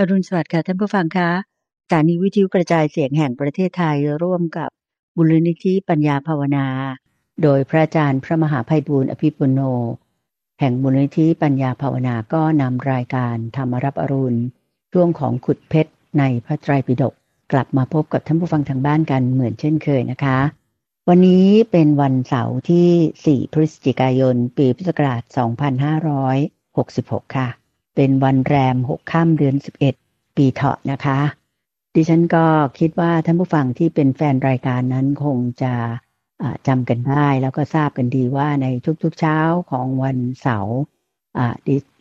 อรุณสวัสดิ์ค่ะท่านผู้ฟังคะสถานีวิทยุกระจายเสียงแห่งประเทศไทยร่วมกับบุรณิธิปัญญาภาวนา โดยพระอาจารย์พระมหาภัยบูรณ์อภิปุโน แห่งบุรณิธิปัญญาภาวนาก็นำรายการธรรมรับอรุณ ช่วงของขุดเพชรในพระไตรปิฎกกลับมาพบกับท่านผู้ฟังทางบ้านกันเหมือนเช่นเคยนะคะ วันนี้เป็นวันเสาร์ที่ 4 พฤศจิกายน ปีพุทธศักราช 2566 ค่ะ เป็นวันแรม6ค่ำเดือน11ปีเถาะนะคะ ดิฉันก็คิดว่าท่านผู้ฟังที่เป็นแฟนรายการนั้นคงจะจำกันได้แล้วก็ทราบกันดีว่าในทุกๆเช้าของวันเสาร์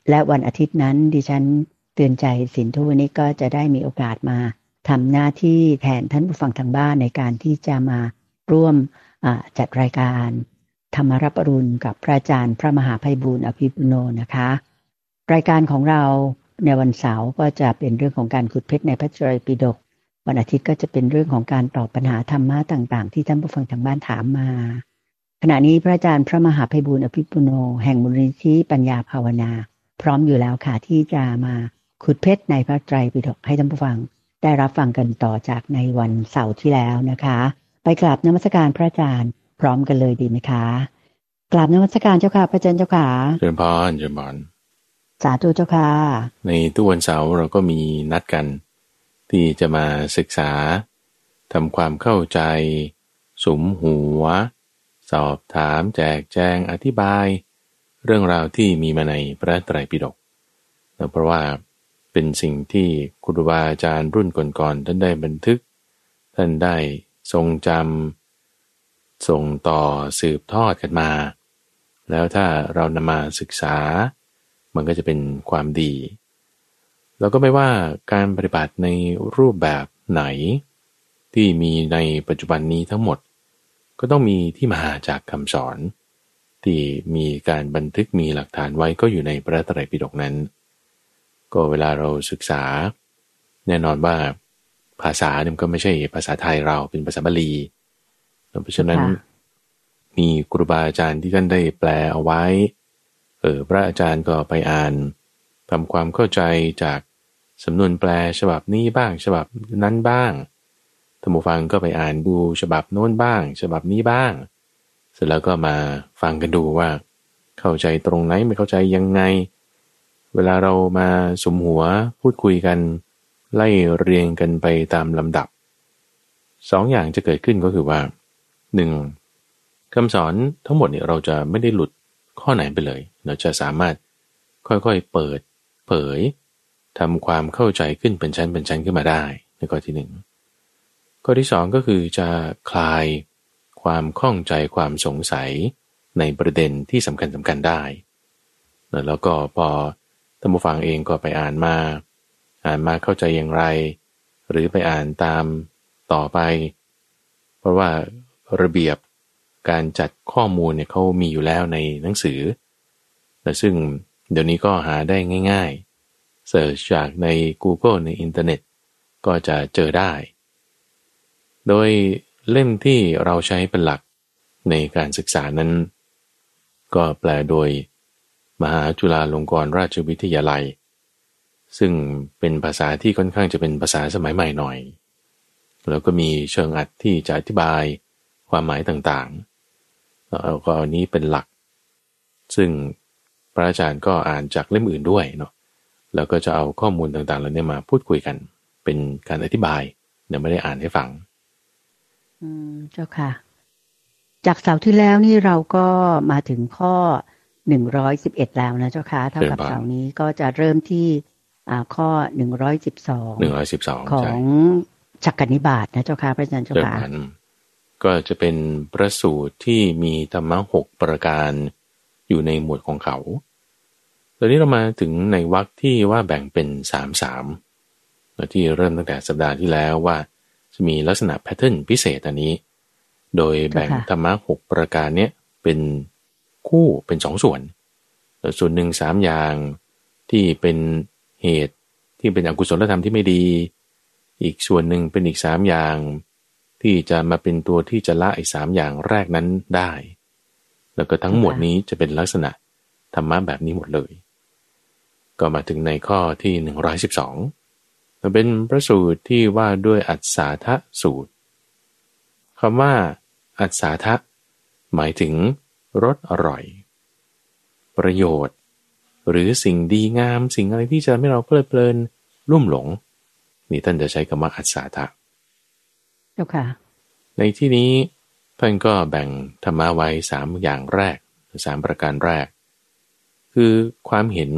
และวันอาทิตย์นั้น ดิฉันเตือนใจสินทุวันนี้ก็จะได้มีโอกาสมาทำหน้าที่แทนท่านผู้ฟังทางบ้านในการที่จะมาร่วมจัดรายการธรรมรับอรุณกับพระอาจารย์พระมหาภัยบูร์อภิปุโนนะคะ รายการของเราในวันเสาร์ก็จะเป็นเรื่องของการขุดเพชรในพระไตรปิฎกวันอาทิตย์ก็จะเป็นเรื่องของการตอบปัญหาธรรมะต่าง ๆ ที่ท่านผู้ฟังทางบ้านถามมา ขณะนี้พระอาจารย์พระมหาภัยบูรณ์อภิปุโน แห่งมูลนิธิปัญญาภาวนา พร้อมอยู่แล้วค่ะที่จะมาขุดเพชรในพระไตรปิฎกให้ท่านผู้ฟังได้รับฟังกันต่อจากในวันเสาร์ที่แล้วนะคะ ไปกราบนมัสการพระอาจารย์พร้อมกันเลยดีไหมคะกราบนมัสการเจ้าค่ะพระอาจารย์เจ้าค่ะเจริญพรเจริญพร สาธุเจ้าค่ะ ในทุกวันเสาร์เราก็มีนัดกัน ที่จะมาศึกษาทำความเข้าใจ สมหัว สอบถามแจกแจงอธิบาย เรื่องราวที่มีมาในพระไตรปิฎกเพราะว่าเป็นสิ่งที่ครูบาอาจารย์รุ่นก่อนๆท่านได้บันทึก ท่านได้ทรงจำส่งต่อสืบทอดกันมา แล้วถ้าเรานำมาศึกษา มันก็จะเป็นความดี แล้วก็ไม่ว่าการปฏิบัติในรูปแบบไหน ที่มีในปัจจุบันนี้ทั้งหมด ก็ต้องมีที่มาจากคำสอน ที่มีการบันทึกมีหลักฐานไว้ก็อยู่ในพระไตรปิฎกนั้น ก็เวลาเราศึกษา แน่นอนว่าภาษาเนี่ยก็ไม่ใช่ภาษาไทยเราเป็นภาษาบาลีเพราะฉะนั้นมีครูบาอาจารย์ที่ท่านได้แปลเอาไว้ เออพระอาจารย์ก็ไปอ่านทำความเข้าใจจากสำนวนแปลฉบับนี้บ้างฉบับนั้นบ้างท่านผู้ฟังก็ไปอ่านดูฉบับโน้นบ้าง ฉบับนี้บ้าง เสร็จแล้วก็มาฟังกันดูว่า เข้าใจตรงไหนไม่เข้าใจยังไง เวลาเรามาสมหัวพูดคุยกัน ไล่เรียงกันไปตามลำดับสองอย่างจะเกิดขึ้นก็คือว่าหนึ่งคำสอนทั้งหมดเนี่ยเราจะไม่ได้หลุด ข้อไหนไปเลย เราจะสามารถค่อยๆเปิด เผยทำความเข้าใจขึ้นเป็นชั้นเป็นชั้นขึ้นมาได้ในข้อที่หนึ่งข้อที่สองก็คือจะคลายความข้องใจความสงสัยในประเด็นที่สำคัญสำคัญได้ แล้วก็พอท่านผู้ฟังเองก็ไปอ่านมา อ่านมาเข้าใจอย่างไร หรือไปอ่านตามต่อไป เพราะว่าระเบียบ การจัดข้อมูลเนี่ยเขามีอยู่แล้วในหนังสือ แต่ซึ่งเดี๋ยวนี้ก็หาได้ง่ายๆเสิร์ชจากใน Google ในอินเทอร์เน็ต ก็จะเจอได้ โดยเล่มที่เราใช้เป็นหลักในการศึกษานั้น ก็แปลโดย มหาจุฬาลงกรณราชวิทยาลัย ซึ่งเป็นภาษาที่ค่อนข้างจะเป็นภาษาสมัยใหม่หน่อย แล้วก็มีเชิงอัดที่จะอธิบายความหมายต่างๆ แล้วก็อันนี้เป็นหลัก ซึ่งพระอาจารย์ก็อ่านจากเล่มอื่นด้วยเนาะแล้วก็จะเอาข้อมูลต่างๆเหล่านี้มาพูดคุยกัน เป็นการอธิบายเนี่ยไม่ได้อ่านให้ฟัง อืมเจ้าค่ะ จากเสาร์ที่แล้วนี่เราก็มาถึงข้อหนึ่งร้อยสิบเอ็ดแล้วนะเจ้าค่ะเท่ากับเสาร์นี้ก็จะเริ่มที่ข้อหนึ่งร้อยสิบสองหนึ่งร้อยสิบสองของจักรนิบาตนะเจ้าค่ะพระอาจารย์เจ้าค่ะ ก็จะเป็นประสูตรที่มีธรรมะหกประการอยู่ในหมวดของเขา ตอนนี้เรามาถึงในวรรคที่ว่าแบ่งเป็นสามสามที่เริ่มตั้งแต่สัปดาห์ที่แล้วว่า จะมีลักษณะแพทเทิร์นพิเศษอันนี้ โดยแบ่งธรรมะหกประการเนี้ยเป็นคู่เป็นสองส่วน ส่วนหนึ่งสามอย่างที่เป็นเหตุที่เป็นอกุศลธรรมที่ไม่ดี อีกส่วนหนึ่งเป็นอีกสามอย่าง ที่จะมาเป็นตัวที่จะละไอ้สามอย่างแรกนั้นได้ แล้วก็ทั้งหมดนี้จะเป็นลักษณะธรรมะแบบนี้หมดเลย ก็มาถึงในข้อที่หนึ่งร้อยสิบสองมันเป็นพระสูตรที่ว่าด้วยอัศาทะสูตรคำว่า อัศาทะหมายถึงรสอร่อย ประโยชน์ หรือสิ่งดีงามสิ่งอะไรที่จะทำให้เราเพลิดเพลิน รุ่มหลง นี่ท่านจะใช้คำว่าอัศาทะ จ้าค่ะ ในที่นี้ท่านก็แบ่งธรรมะไว้สามอย่างแรกสามประการแรก คือความเห็น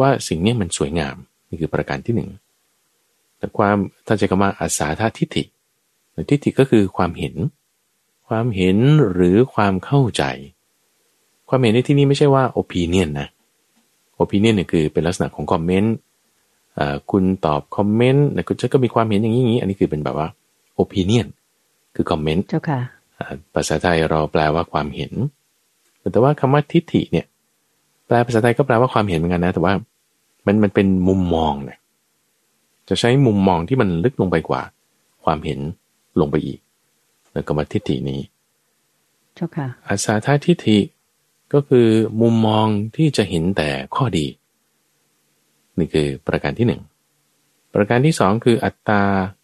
ว่าสิ่งนี้มันสวยงามนี่คือประการที่หนึ่งแต่ความถ้าใช้คำว่าอาสาธาทิฏฐิทิฏฐิก็คือความเห็น ความเห็นหรือความเข้าใจ ความเห็นในที่นี้ไม่ใช่ว่า opinion นนะ opinion เนี่ยคือเป็นลักษณะของคอมเมนต์คุณตอบคอมเมนต์นะคุณจะก็มีความเห็นอย่างนี้ อันนี้คือเป็นแบบว่า opinion คือคอมเมนต์เจ้าค่ะภาษาไทยเราแปลว่าความเห็น แต่ว่าคำว่าทิฏฐิเนี่ย แปลภาษาไทยก็แปลว่าความเห็นเหมือนกันนะ แต่ว่ามันมันเป็นมุมมองเนี่ยจะใช้มุมมองที่มันลึกลงไปกว่า ความเห็นลงไปอีกแล้วก็มาทิฏฐินี้เจ้าค่ะอาสาทาทิฏฐิก็คือมุมมองที่จะเห็นแต่ข้อดี นี่คือประการที่หนึ่งประการที่สองคืออัตตา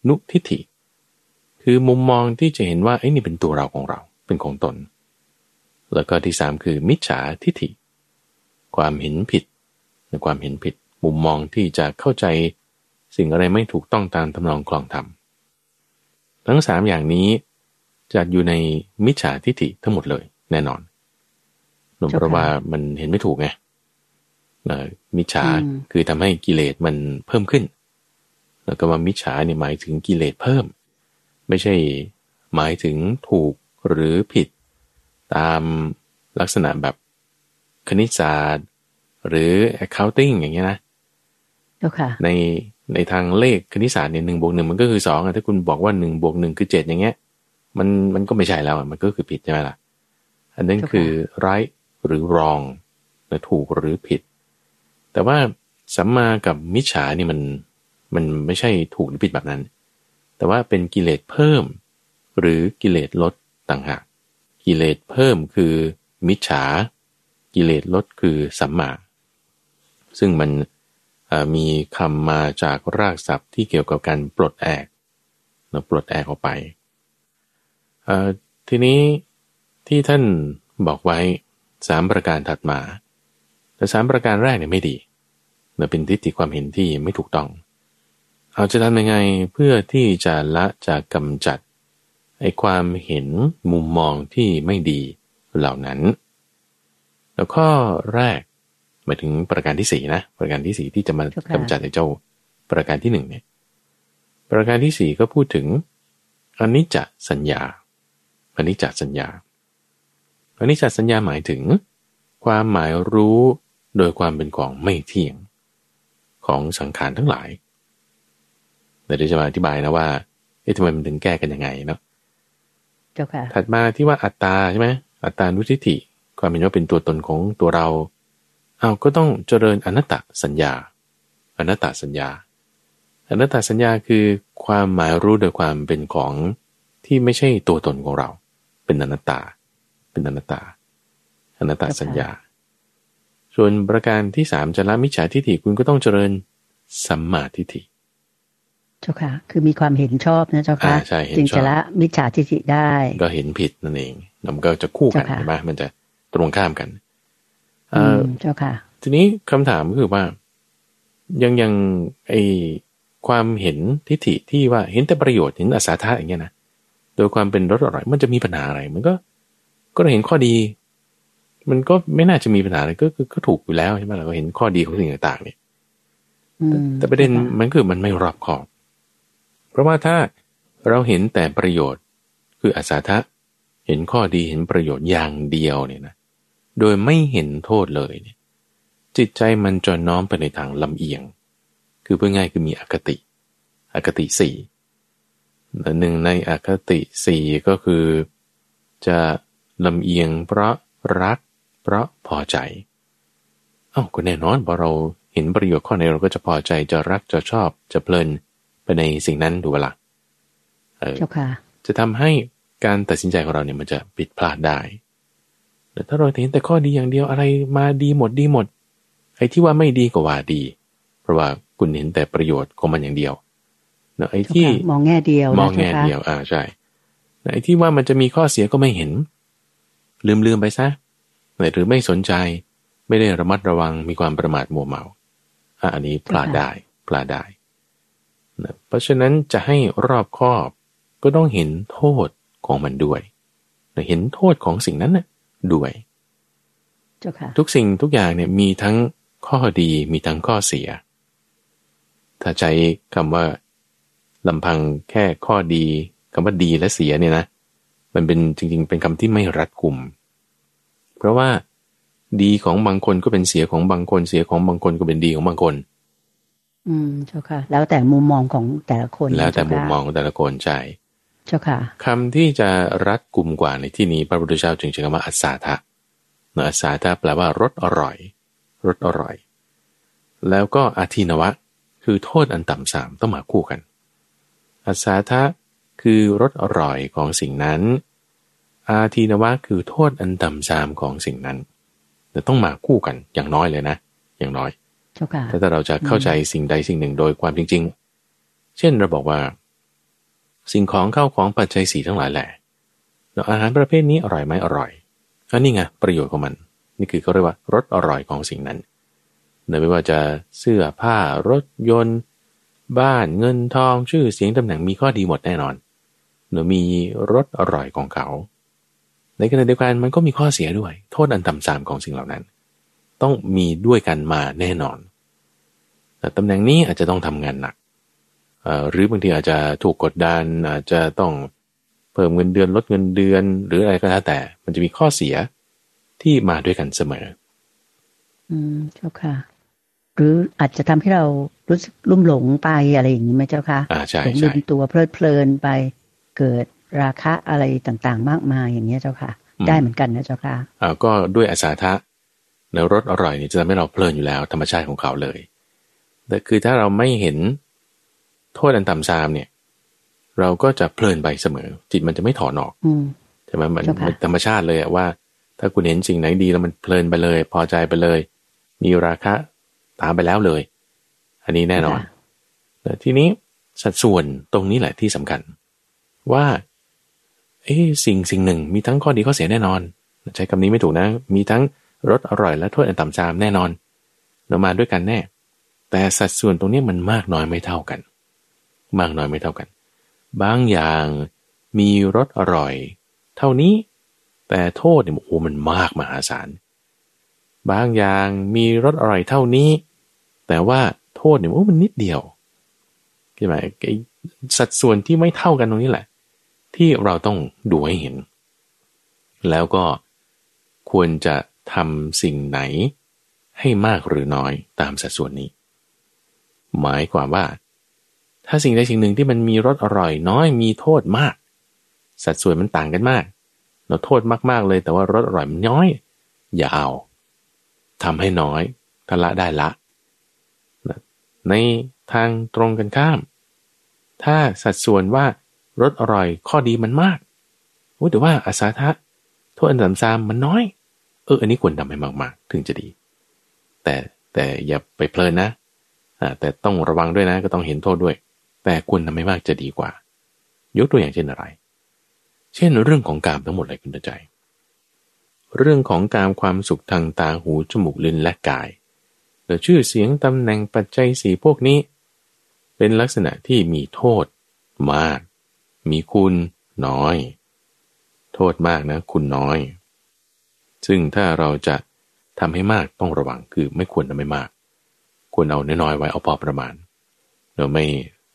นุทิฏฐิ คือมุมมองที่จะเห็นว่าไอ้นี่เป็นตัวเราของเราเป็นของตน แล้วก็ที่สามคือมิจฉาทิฏฐิ ความเห็นผิดในความเห็นผิด มุมมองที่จะเข้าใจสิ่งอะไรไม่ถูกต้องตามทำนองคลองธรรมทั้งสามอย่างนี้จะอยู่ในมิจฉาทิฏฐิทั้งหมดเลย แน่นอนหนุ่มเพราะว่ามันเห็นไม่ถูกไงมิจฉาคือทำให้กิเลสมันเพิ่มขึ้น แล้วก็มามิจฉาเนี่ยหมายถึงกิเลสเพิ่ม ไม่ใช่หมายถึงถูกหรือผิด ตามลักษณะแบบคณิตศาสตร์ หรือ accounting อย่างเงี้ยนะในในทางเลขคณิตศาสตร์เนี่ยหนึ่งบวกหนึ่งมันก็คือสองถ้าคุณบอกว่าหนึ่งบวกหนึ่งคือเจ็ดอย่างเงี้ย มันมันก็ไม่ใช่แล้วมันก็คือผิดใช่ไหมล่ะ อันนั้นคือ right หรือ wrong นะถูกหรือผิด แต่ว่าสัมมากับมิจฉานี่มันมันไม่ใช่ถูกหรือผิดแบบนั้น แต่ว่าเป็นกิเลสเพิ่ม หรือกิเลสลดต่างหากกิเลสเพิ่มคือมิจฉา กิเลสลดคือสัมมา ซึ่งมันมีคำมาจากรากศัพท์ที่เกี่ยวกับการปลดแอกเราปลดแอกออกไป ทีนี้ที่ท่านบอกไว้สามประการถัดมา แต่สามประการแรกเนี่ยไม่ดีเราเป็นทิฏฐิความเห็นที่ไม่ถูกต้อง เราจะทำยังไงเพื่อที่จะละจะกำจัดไอความเห็นมุมมองที่ไม่ดีเหล่านั้น แล้วข้อแรกหมายถึงประการที่สี่นะ ประการที่สี่ที่จะมากำจัดไอเจ้าประการที่หนึ่งเนี่ย ประการที่สี่ก็พูดถึงอนิจจสัญญาอนิจจสัญญาอนิจจสัญญาหมายถึง ความหมายรู้โดยความเป็นของไม่เที่ยง ของสังขารทั้งหลาย เดี๋ยวจะมาอธิบายนะว่า เอ๊ะทำไมมันถึงแก้กันยังไงเนาะเจ้าค่ะ ถัดมาที่ว่าอัตตาใช่ไหมอัตตานุทิฏฐิความเห็นว่าเป็นตัวตนของตัวเรา เอาก็ต้องเจริญอนัตตสัญญา อนัตตสัญญา อนัตตสัญญาคือความหมายรู้โดยความเป็นของที่ไม่ใช่ตัวตนของเรา เป็นอนัตตา เป็นอนัตตา อนัตตสัญญา ส่วนประการที่สามจะละมิจฉาทิฏฐิคุณก็ต้องเจริญสัมมาทิฏฐิ จ้าค่ะ คือมีความเห็นชอบนะเจ้าค่ะจึงจะละมิจฉาทิฏฐิได้ ก็เห็นผิดนั่นเองมันก็จะคู่กันใช่ไหมมันจะตรงข้ามกันอืมเจ้าค่ะ ทีนี้คำถามก็คือว่า ยังยังไอความเห็นทิฏฐิที่ว่าเห็นแต่ประโยชน์เห็นอาสาทะอย่างเงี้ยนะโดยความเป็นรสอร่อยมันจะมีปัญหาอะไร มันก็ ก็เห็นข้อดี มันก็ไม่น่าจะมีปัญหาอะไรก็ก็ถูกอยู่แล้วใช่ไหมเราก็เห็นข้อดีของสิ่งต่าง ๆ เนี่ยแต่ประเด็นมันคือมันไม่รอบขอบ เพราะว่าถ้าเราเห็นแต่ประโยชน์ คืออาสาทะเห็นข้อดีเห็นประโยชน์อย่างเดียวเนี่ยนะโดยไม่เห็นโทษเลยเนี่ยจิตใจมันจะน้อมไปในทางลำเอียง คือเพื่อง่ายคือมีอคติ อคติสี่หนึ่งในอคติสี่ก็คือ จะลำเอียงเพราะรัก เพราะพอใจอ้าวก็แน่นอนพอเราเห็นประโยชน์ข้อไหนเราก็จะพอใจจะรักจะชอบจะเพลิน ไปในสิ่งนั้นดูเวลาเออจะทำให้การตัดสินใจของเราเนี่ยมันจะผิดพลาดได้แต่ถ้าเราเห็นแต่ข้อดีอย่างเดียวอะไรมาดีหมดดีหมด ไอ้ที่ว่าไม่ดีก็ว่าดี เพราะว่าคุณเห็นแต่ประโยชน์ของมันอย่างเดียวเนาะไอ้ที่มองแง่เดียวมองแง่เดียวอ่าใช่ไอ้ที่ว่ามันจะมีข้อเสียก็ไม่เห็น ลืมลืมไปซะหรือไม่สนใจไม่ได้ระมัดระวังมีความประมาทมัวเมาอะอันนี้พลาดได้พลาดได้ นะเพราะฉะนั้นจะให้รอบคอบก็ต้องเห็นโทษของมันด้วยเห็นโทษของสิ่งนั้นนะด้วย ทุกสิ่งทุกอย่างเนี่ยมีทั้งข้อดีมีทั้งข้อเสีย ถ้าใช้คำว่าลำพังแค่ข้อดีคำว่าดีและเสียเนี่ยนะมันเป็นจริงๆ เป็นคำที่ไม่รัดกุม เพราะว่าดีของบางคนก็เป็นเสียของบางคนเสียของบางคนก็เป็นดีของบางคน อืมเจ้าค่ะ แล้วแต่มุมมองของแต่ละคน แล้วแต่มุมมองของแต่ละคนใช่เจ้าค่ะคำที่จะรัดกลุ่มกว่าในที่นี้พระพุทธเจ้าจึงใช้คำว่าอัศาทะอัศาทะแปลว่ารสอร่อยรสอร่อย แล้วก็อาทินวะ คือโทษอันต่ำสามต้องมาคู่กัน อัศาทะคือรสอร่อยของสิ่งนั้น อาทีนวะคือโทษอันต่ำสามของสิ่งนั้น แต่ต้องมาคู่กันอย่างน้อยเลยนะ อย่างน้อย ถ้าเราจะเข้าใจสิ่งใดสิ่งหนึ่งโดยความจริง ๆ เช่นเราบอกว่า สิ่งของเข้าของปัจจัยสีทั้งหลายแหละอาหารประเภทนี้อร่อยไหมอร่อยอันนี้ไงประโยชน์ของมัน นี่คือเขาเรียกว่ารสอร่อยของสิ่งนั้นไม่ว่าจะเสื้อผ้ารถยนต์ บ้านเงินทองชื่อเสียงตำแหน่งมีข้อดีหมดแน่นอนหรือมีรสอร่อยของเขา ในขณะเดียวกันมันก็มีข้อเสียด้วย โทษอันต่ำสามของสิ่งเหล่านั้น ต้องมีด้วยกันมาแน่นอน แต่ตำแหน่งนี้อาจจะต้องทำงานหนัก หรือบางทีอาจจะถูกกดดันอาจจะต้องเพิ่มเงินเดือนลดเงินเดือน หรืออะไรก็แล้วแต่ มันจะมีข้อเสียที่มาด้วยกันเสมอ อืมเจ้าค่ะ หรืออาจจะทำให้เรารู้สึกลุ่มหลงไปอะไรอย่างนี้ไหมเจ้าค่ะอ่าใช่หลงลืมตัวเพลิดเพลินไป เกิดราคะอะไรต่างๆ มากมายอย่างนี้เจ้าค่ะ ได้เหมือนกันนะเจ้าค่ะอ่าก็ด้วยอาสาทะ ในรสอร่อยนี่จะทำให้เราเพลินอยู่แล้วธรรมชาติของเขาเลย แต่คือถ้าเราไม่เห็นโทษอันต่ำซามเนี่ย เราก็จะเพลินไปเสมอ จิตมันจะไม่ถอนออกใช่ไหมมันธรรมชาติเลยว่า ถ้าคุณเห็นสิ่งไหนดีแล้วมันเพลินไปเลย พอใจไปเลย มีราคะตามไปแล้วเลย อันนี้แน่นอนแต่ทีนี้สัดส่วนตรงนี้แหละที่สำคัญ ว่า เอ้สิ่งสิ่งหนึ่ง มีทั้งข้อดีข้อเสียแน่นอน ใช้คำนี้ไม่ถูกนะ มีทั้ง รสอร่อยและโทษอันต่ำจามแน่นอน เรามาด้วยกันแน่ แต่สัดส่วนตรงนี้มันมากน้อยไม่เท่ากัน มากน้อยไม่เท่ากัน บางอย่างมีรสอร่อย เท่านี้ แต่โทษเนี่ยโอ้มันมากมหาศาลบางอย่างมีรสอร่อยเท่านี้ แต่ว่าโทษเนี่ยโอ้มันนิดเดียวใช่ไหมไอสัดส่วนที่ไม่เท่ากันตรงนี้แหละ ที่เราต้องดูให้เห็น แล้วก็ควรจะ ทำสิ่งไหนให้มากหรือน้อยตามสัดส่วนนี้ หมายความว่า ถ้าสิ่งใดสิ่งหนึ่งที่มันมีรสอร่อยน้อยมีโทษมาก สัดส่วนมันต่างกันมาก เราโทษมากๆเลยแต่ว่ารสอร่อยมันน้อย อย่าเอาทำให้น้อยทละได้ละ ในทางตรงกันข้าม ถ้าสัดส่วนว่ารสอร่อยข้อดีมันมากแต่ว่าอาสาทะโทษอันต่ำซามมันน้อย เอออันนี้ควรทำให้มาก ๆ ถึงจะดี แต่แต่อย่าไปเพลินนะอ่าแต่ต้องระวังด้วยนะ ก็ต้องเห็นโทษด้วย แต่ควรทำให้มากจะดีกว่า ยกตัวอย่างเช่นอะไร เช่นเรื่องของกามทั้งหมดเลยคุณใจ เรื่องของการความสุขทางตาหูจมูกลิ้นและกายหรือชื่อเสียงตำแหน่งปัจจัยสีพวกนี้ เป็นลักษณะที่มีโทษมาก มีคุณน้อย โทษมากนะ คุณน้อย ซึ่งถ้าเราจะทำให้มากต้องระวังคือไม่ควรทำให้มาก ควรเอาน้อยๆไว้เอาพอประมาณ เราไม่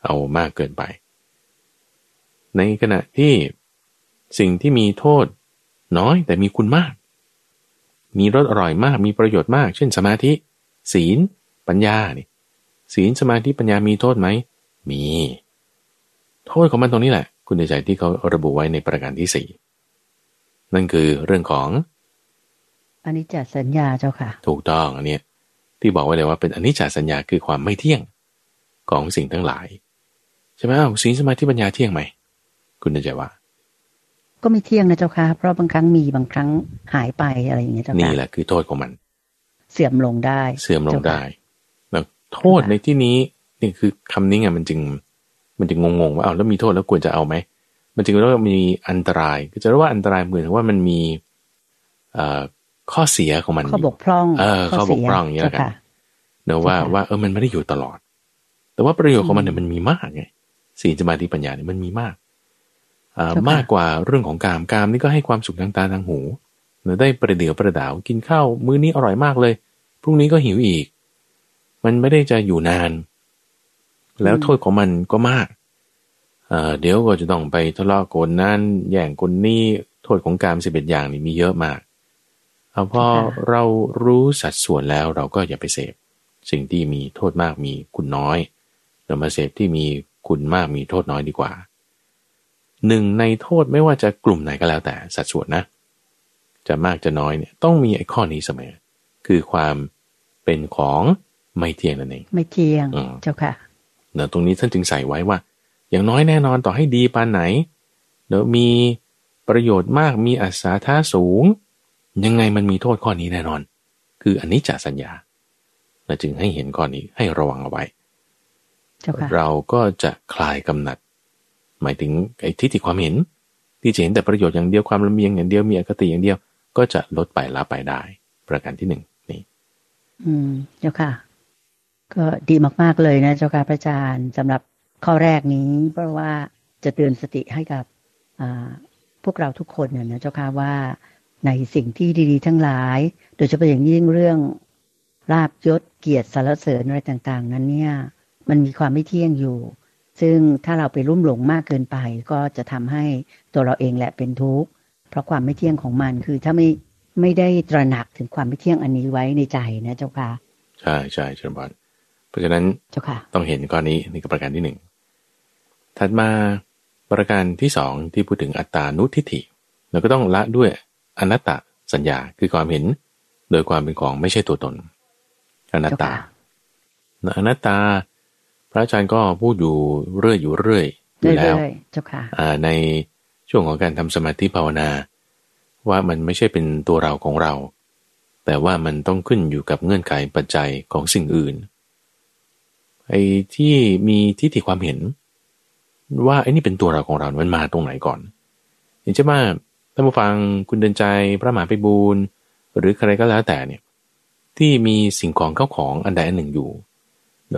เอามากเกินไป ในขณะที่สิ่งที่มีโทษน้อยแต่มีคุณมาก มีรสอร่อยมากมีประโยชน์มาก เช่นสมาธิ ศีล ปัญญานี่ศีลสมาธิปัญญามีโทษไหม มี โทษของมันตรงนี้แหละ คุณใจที่เขาระบุไว้ในประการที่สี่นั่นคือเรื่องของ อนิจจสัญญาเจ้าค่ะ ถูกต้องอันนี้ที่บอกไว้เลยว่าเป็นอนิจจสัญญาคือความไม่เที่ยงของสิ่งทั้งหลายใช่ไหมอ้าวสิ่งสมาธิปัญญาเที่ยงไหมคุณใจว่า ก็ไม่เที่ยงนะเจ้าค่ะ เพราะบางครั้งมีบางครั้งหายไปอะไรอย่างเงี้ยเจ้าค่ะนี่แหละคือโทษของมัน เสื่อมลงได้ เสื่อมลงได้แล้วโทษในที่นี้นี่คือคำนี้ไงมันจึง มันจึงงงๆว่าเอาแล้วมีโทษแล้วควรจะเอาไหมมันจึงเรียกว่ามีอันตรายก็จะเรียกว่าอันตรายเหมือนว่ามันมีเอ่อ ข้อเสียของมันข้อบกพร่อง เออข้อบกพร่องอย่างนี้แหละกันเนอะว่าว่าเออมันไม่ได้อยู่ตลอด แต่ว่าประโยชน์ของมันเนี่ยมันมีมากไงสีสมาธิปัญญาเนี่ยมันมีมากอ่ามากกว่าเรื่องของกามกามนี่ก็ให้ความสุขทางตาทางหูเนอะได้ประเดี๋ยวประดาวกินข้าวมื้อนี้อร่อยมากเลย พรุ่งนี้ก็หิวอีก มันไม่ได้จะอยู่นาน แล้วโทษของมันก็มากเอ่อเดี๋ยวก็จะต้องไปทะเลาะคนนั้นแย่งคนนี้โทษของการสิบเอ็ดอย่างนี่มีเยอะมาก เอาพอเรารู้สัดส่วนแล้วเราก็อย่าไปเสพ สิ่งที่มีโทษมากมีคุณน้อย เรามาเสพที่มีคุณมากมีโทษน้อยดีกว่าหนึ่งในโทษไม่ว่าจะกลุ่มไหนก็แล้วแต่สัดส่วนนะ จะมากจะน้อยเนี่ยต้องมีไอ้ข้อนี้เสมอ คือความเป็นของไม่เที่ยงนั่นเองไม่เที่ยงเจ้าค่ะเนอะตรงนี้ท่านจึงใส่ไว้ว่า อย่างน้อยแน่นอนต่อให้ดีปานไหนเนอะมีประโยชน์มากมีอัศท่าสูง ยังไงมันมีโทษข้อนี้แน่นอน คืออันนี้จะสัญญาเราจึงให้เห็นข้อนี้ให้ระวังเอาไว้ เราก็จะคลายกำหนัด หมายถึงไอ้ทิฏฐิความเห็น ที่จะเห็นแต่ประโยชน์อย่างเดียวความลำเอียงอย่างเดียวมีอคติอย่างเดียว ก็จะลดไปละไปได้ ประการที่หนึ่งนี่อืมเจ้าค่ะ ก็ดีมากๆเลยนะเจ้าค่ะพระอาจารย์สำหรับข้อแรกนี้ เพราะว่าจะเตือนสติให้กับพวกเราทุกคนเนี่ยนะเจ้าค่ะว่า ในสิ่งที่ดีๆ ทั้งหลาย โดยเฉพาะอย่างยิ่งเรื่องลาบยศเกียรติสารเสริญอะไรต่างๆ นั้นเนี่ยมันมีความไม่เที่ยงอยู่ ซึ่งถ้าเราไปรุ่มหลงมากเกินไป ก็จะทำให้ตัวเราเองแหละเป็นทุกข์เพราะความไม่เที่ยงของมันคือถ้าไม่ไม่ได้ตระหนักถึงความไม่เที่ยงอันนี้ไว้ในใจนะเจ้าค่ะใช่ใช่เชิญบอลเพราะฉะนั้นเจ้าค่ะต้องเห็นก้อนนี้นี่ก็ประการที่หนึ่งถัดมาประการที่สองที่พูดถึงอัตตานุทิฏฐิเราก็ต้องละด้วย อนัตตสัญญาคือความเห็น โดยความเป็นของไม่ใช่ตัวตน อนัตตาอนัตตา พระอาจารย์ก็พูดอยู่เรื่อยอยู่เรื่อยอยู่แล้วในช่วงของการทำสมาธิภาวนา ว่ามันไม่ใช่เป็นตัวเราของเรา แต่ว่ามันต้องขึ้นอยู่กับเงื่อนไขปัจจัยของสิ่งอื่นไอ้ที่มีทิฏฐิความเห็น ว่าไอ้นี่เป็นตัวเราของเรา มันมาตรงไหนก่อนอย่างเช่นว่า ท่านผู้ฟังคุณเดินใจพระมหาไปบูรหรือใครก็แล้วแต่เนี่ยที่มีสิ่งของเข้าของอันใดอันหนึ่งอยู่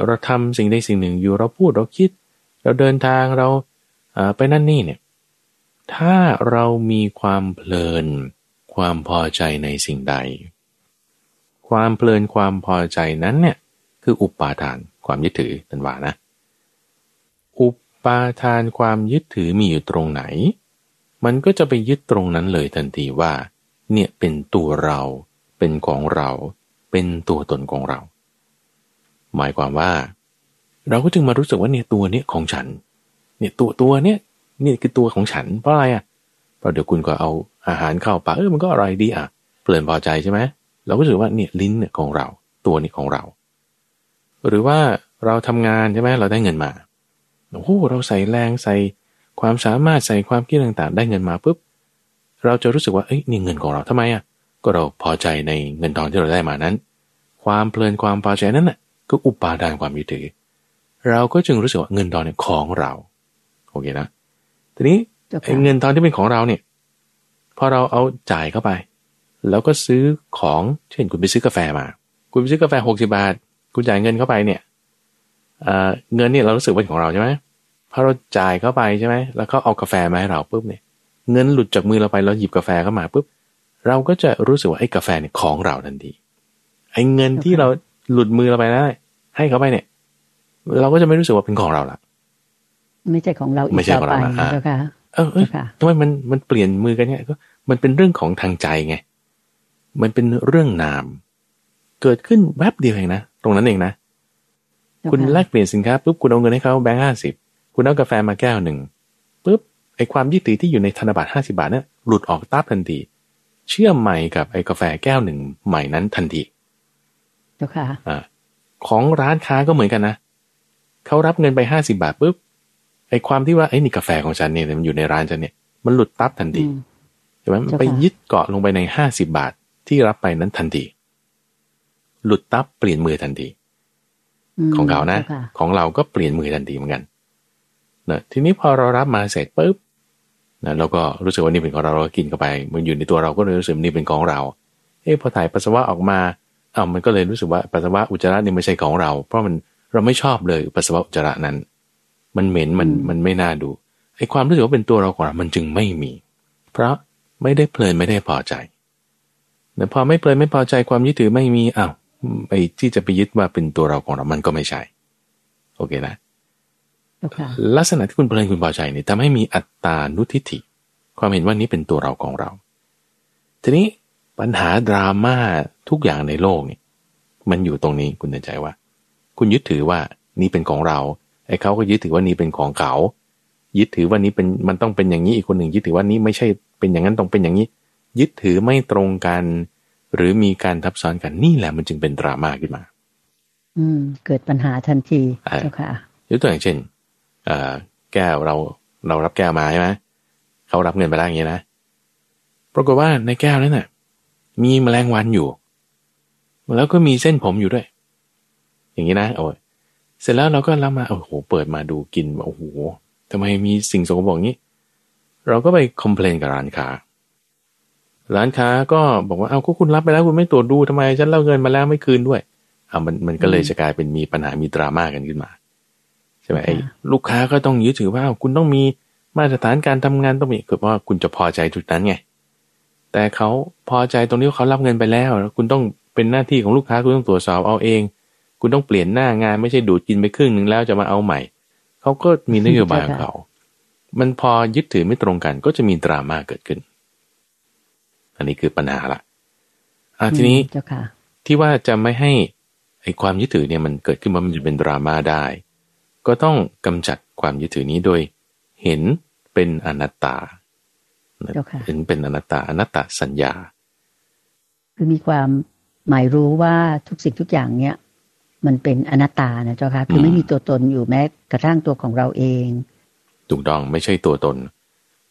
เราทำสิ่งใดสิ่งหนึ่งอยู่เราพูดเราคิด เราเดินทางเราไปนั่นนี่เนี่ยถ้าเรามีความเพลิน ความพอใจในสิ่งใด ความเพลินความพอใจนั้นเนี่ยคืออุปาทานความยึดถือนันวานะ อุปาทานความยึดถือมีอยู่ตรงไหน มันก็จะไปยึดตรงนั้นเลยทันทีว่า เนี่ยเป็นตัวเรา เป็นของเรา เป็นตัวตนของเรา หมายความว่า เราก็จึงมารู้สึกว่าเนี่ยตัวเนี้ยของฉัน เนี่ยตัวตัวเนี้ยนี่คือตัวของฉันเพราะอะไรอะเพราะเดี๋ยวคุณก็เอาอาหารเข้าปากเออมันก็อร่อยดีอะเปลี่ยนพอใจใช่ไหมเราก็รู้สึกว่าเนี่ยลิ้นเนี่ยของเรา ตัวนี้ของเรา หรือว่าเราทำงานใช่ไหมเราได้เงินมาโอ้โหเราใส่แรงใส่ ความสามารถใส่ความคิดต่างๆ ได้เงินมาปุ๊บเราจะรู้สึกว่าเอ้ยนี่เงินของเราทำไมอะก็เราพอใจในเงินทองที่เราได้มานั้น ความเพลินความพอใจนั้นน่ะก็อุปาทานความยึดถือ เราก็จึงรู้สึกว่าเงินทองเนี่ยของเราโอเคนะทีนี้เงินทองที่เป็นของเราเนี่ยพอเราเอาจ่ายเข้าไป แล้วก็ซื้อของเช่นคุณไปซื้อกาแฟมา คุณไปซื้อกาแฟหกสิบาท คุณจ่ายเงินเข้าไปเนี่ยเงินเนี่ยเรารู้สึกเป็นของเราใช่ไหม พอเราจ่ายเข้าไปใช่ไหมแล้วเขาเอากาแฟมาให้เราปุ๊บเนี่ย เงินหลุดจากมือเราไปเราหยิบกาแฟเข้ามาปุ๊บเราก็จะรู้สึกว่าไอ้กาแฟเนี่ยของเราทันทีไอ้เงินที่เราหลุดมือเราไปได้ให้เขาไปเนี่ย เราก็จะไม่รู้สึกว่าเป็นของเราละไม่ใช่ของเราอีกไม่ใช่ของเราละค่ะเออทำไมมันมันเปลี่ยนมือกันเนี่ยก็มันเป็นเรื่องของทางใจไง มันเป็นเรื่องนาม เกิดขึ้นแวบเดียวเองนะ ตรงนั้นเองนะ คุณแลกเปลี่ยนสินค้าปุ๊บคุณเอาเงินให้เขาแบงค์ห้าสิบ คุณเอากาแฟมาแก้วหนึ่งปุ๊บไอความยึดติดที่อยู่ในธนบัตรห้าสิบาทเนี่ยหลุดออกตับทันที เชื่อมใหม่กับไอกาแฟแก้วหนึ่งใหม่นั้นทันทีเจ้าค่ะอ่าของร้านค้าก็เหมือนกันนะเขารับเงินไปห้าสิบาทปุ๊บไอ้ความที่ว่าไอ้นี่กาแฟของฉันเนี่ยมันอยู่ในร้านฉันเนี่ยมันหลุดตับทันทีใช่ไหมมันไปยึดเกาะลงไปในห้าสิบาทที่รับไปนั้นทันทีหลุดตับเปลี่ยนมือทันที ของเขานะ ของเราก็เปลี่ยนมือทันทีเหมือนกัน นะทีนี้พอเรารับมาเสร็จปุ๊บนะเราก็รู้สึกว่านี่เป็นของเราเราก็กินเข้าไป มันอยู่ในตัวเราก็เลยรู้สึกนี่เป็นของเราเอ้พอถ่ายปัสสาวะออกมาอ้าวมันก็เลยรู้สึกว่าปัสสาวะอุจจาระนี่ไม่ใช่ของเรา เพราะมันเราไม่ชอบเลยปัสสาวะอุจจาระนั้น มันเหม็นมันมันไม่น่าดูไอ้ความรู้สึกว่าเป็นตัวเราของเรา มันจึงไม่มี เพราะไม่ได้เพลินไม่ได้พอใจแต่พอไม่เพลินไม่พอใจความยึดถือไม่มีอ้าวไอ้ที่จะไปยึดว่าเป็นตัวเราของเรา มันก็ไม่ใช่ โอเคนะ ลักษณะที่คุณเพลินคุณพอใจเนี่ยทำให้มีอัตตานุทิฏฐิ ความเห็นว่านี้เป็นตัวเราของเรา ทีนี้ปัญหาดราม่าทุกอย่างในโลกนี่มันอยู่ตรงนี้คุณเตือนใจว่า คุณยึดถือว่านี่เป็นของเราไอ้เขาก็ยึดถือว่านี่เป็นของเขา ยึดถือว่านี้เป็นมันต้องเป็นอย่างนี้อีกคนหนึ่งยึดถือว่านี้ไม่ใช่เป็นอย่างนั้นต้องเป็นอย่างนี้ ยึดถือไม่ตรงกัน หรือมีการทับซ้อนกันนี่แหละมันจึงเป็นดราม่าขึ้นมา อืม เกิดปัญหาทันทีเจ้าค่ะยกตัวอย่างเช่น แก้วเราเรารับแก้วมาใช่ไหมเขารับเงินไปแล้วอย่างนี้นะปรากฏว่าในแก้วนั้นน่ะ มีแมลงวันอยู่ แล้วก็มีเส้นผมอยู่ด้วย อย่างนี้นะโอ้ยเสร็จแล้วเราก็รับมาโอ้โหเปิดมาดูกินโอ้โหทำไมมีสิ่งสกปรกอย่างนี้ เราก็ไปคอมเพลนกับร้านค้าร้านค้าก็บอกว่าเอาก็คุณรับไปแล้วคุณไม่ตรวจดูทำไม ฉันเล่าเงินมาแล้วไม่คืนด้วยอ่ามันมันก็เลยจะกลายเป็นมีปัญหามีดราม่ากันขึ้นมา ใช่ไหมไอ้ลูกค้าก็ต้องยึดถือว่าคุณต้องมีมาตรฐานการทำงานต้องมีคือว่าคุณจะพอใจจุดนั้นไงแต่เขาพอใจตรงนี้เขารับเงินไปแล้ว คุณต้องเป็นหน้าที่ของลูกค้าคุณต้องตรวจสอบเอาเอง คุณต้องเปลี่ยนหน้างานไม่ใช่ดูดกินไปครึ่งหนึ่งแล้วจะมาเอาใหม่ เขาก็มีนโยบายของเขา มันพอยึดถือไม่ตรงกัน ก็จะมีดราม่าเกิดขึ้น อันนี้คือปัญหาละอ่าทีนี้ที่ว่าจะไม่ให้ไอ้ความยึดถือเนี่ยมันเกิดขึ้นมามันจะเป็นดราม่าได้ ก็ต้องกำจัดความยึดถือนี้โดยเห็นเป็นอนัตตาเห็นเป็นอนัตตาอนัตตาสัญญา คือมีความหมายรู้ว่าทุกสิ่งทุกอย่างเนี้ยมันเป็นอนัตตานะเจ้าค่ะคือไม่มีตัวตนอยู่แม้กระทั่งตัวของเราเองถูกต้องไม่ใช่ตัวตน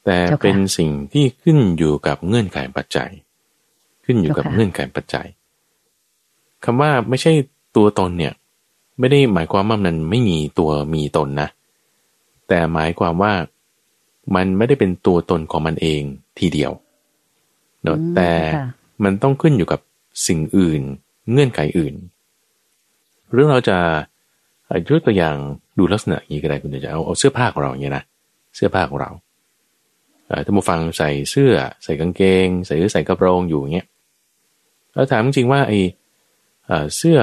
แต่เป็นสิ่งที่ขึ้นอยู่กับเงื่อนไขปัจจัย ขึ้นอยู่กับเงื่อนไขปัจจัยคำว่าไม่ใช่ตัวตนเนี่ย ไม่ได้หมายความว่ามันไม่มีตัวมีตนนะ แต่หมายความว่ามันไม่ได้เป็นตัวตนของมันเองทีเดียวเนาะแต่มันต้องขึ้นอยู่กับสิ่งอื่น เงื่อนไขอื่น เรื่องเราจะยกตัวอย่างดูลักษณะอย่างนี้ก็ได้คุณจะเอาเอาเสื้อผ้าของเราอย่างนี้นะเสื้อผ้าของเราถ้ามาฟังใส่เสื้อ ใส่กางเกง ใส่ใส่กระโปรงอยู่อย่างเงี้ยแล้วถามจริงๆว่าไอ้เสื้อ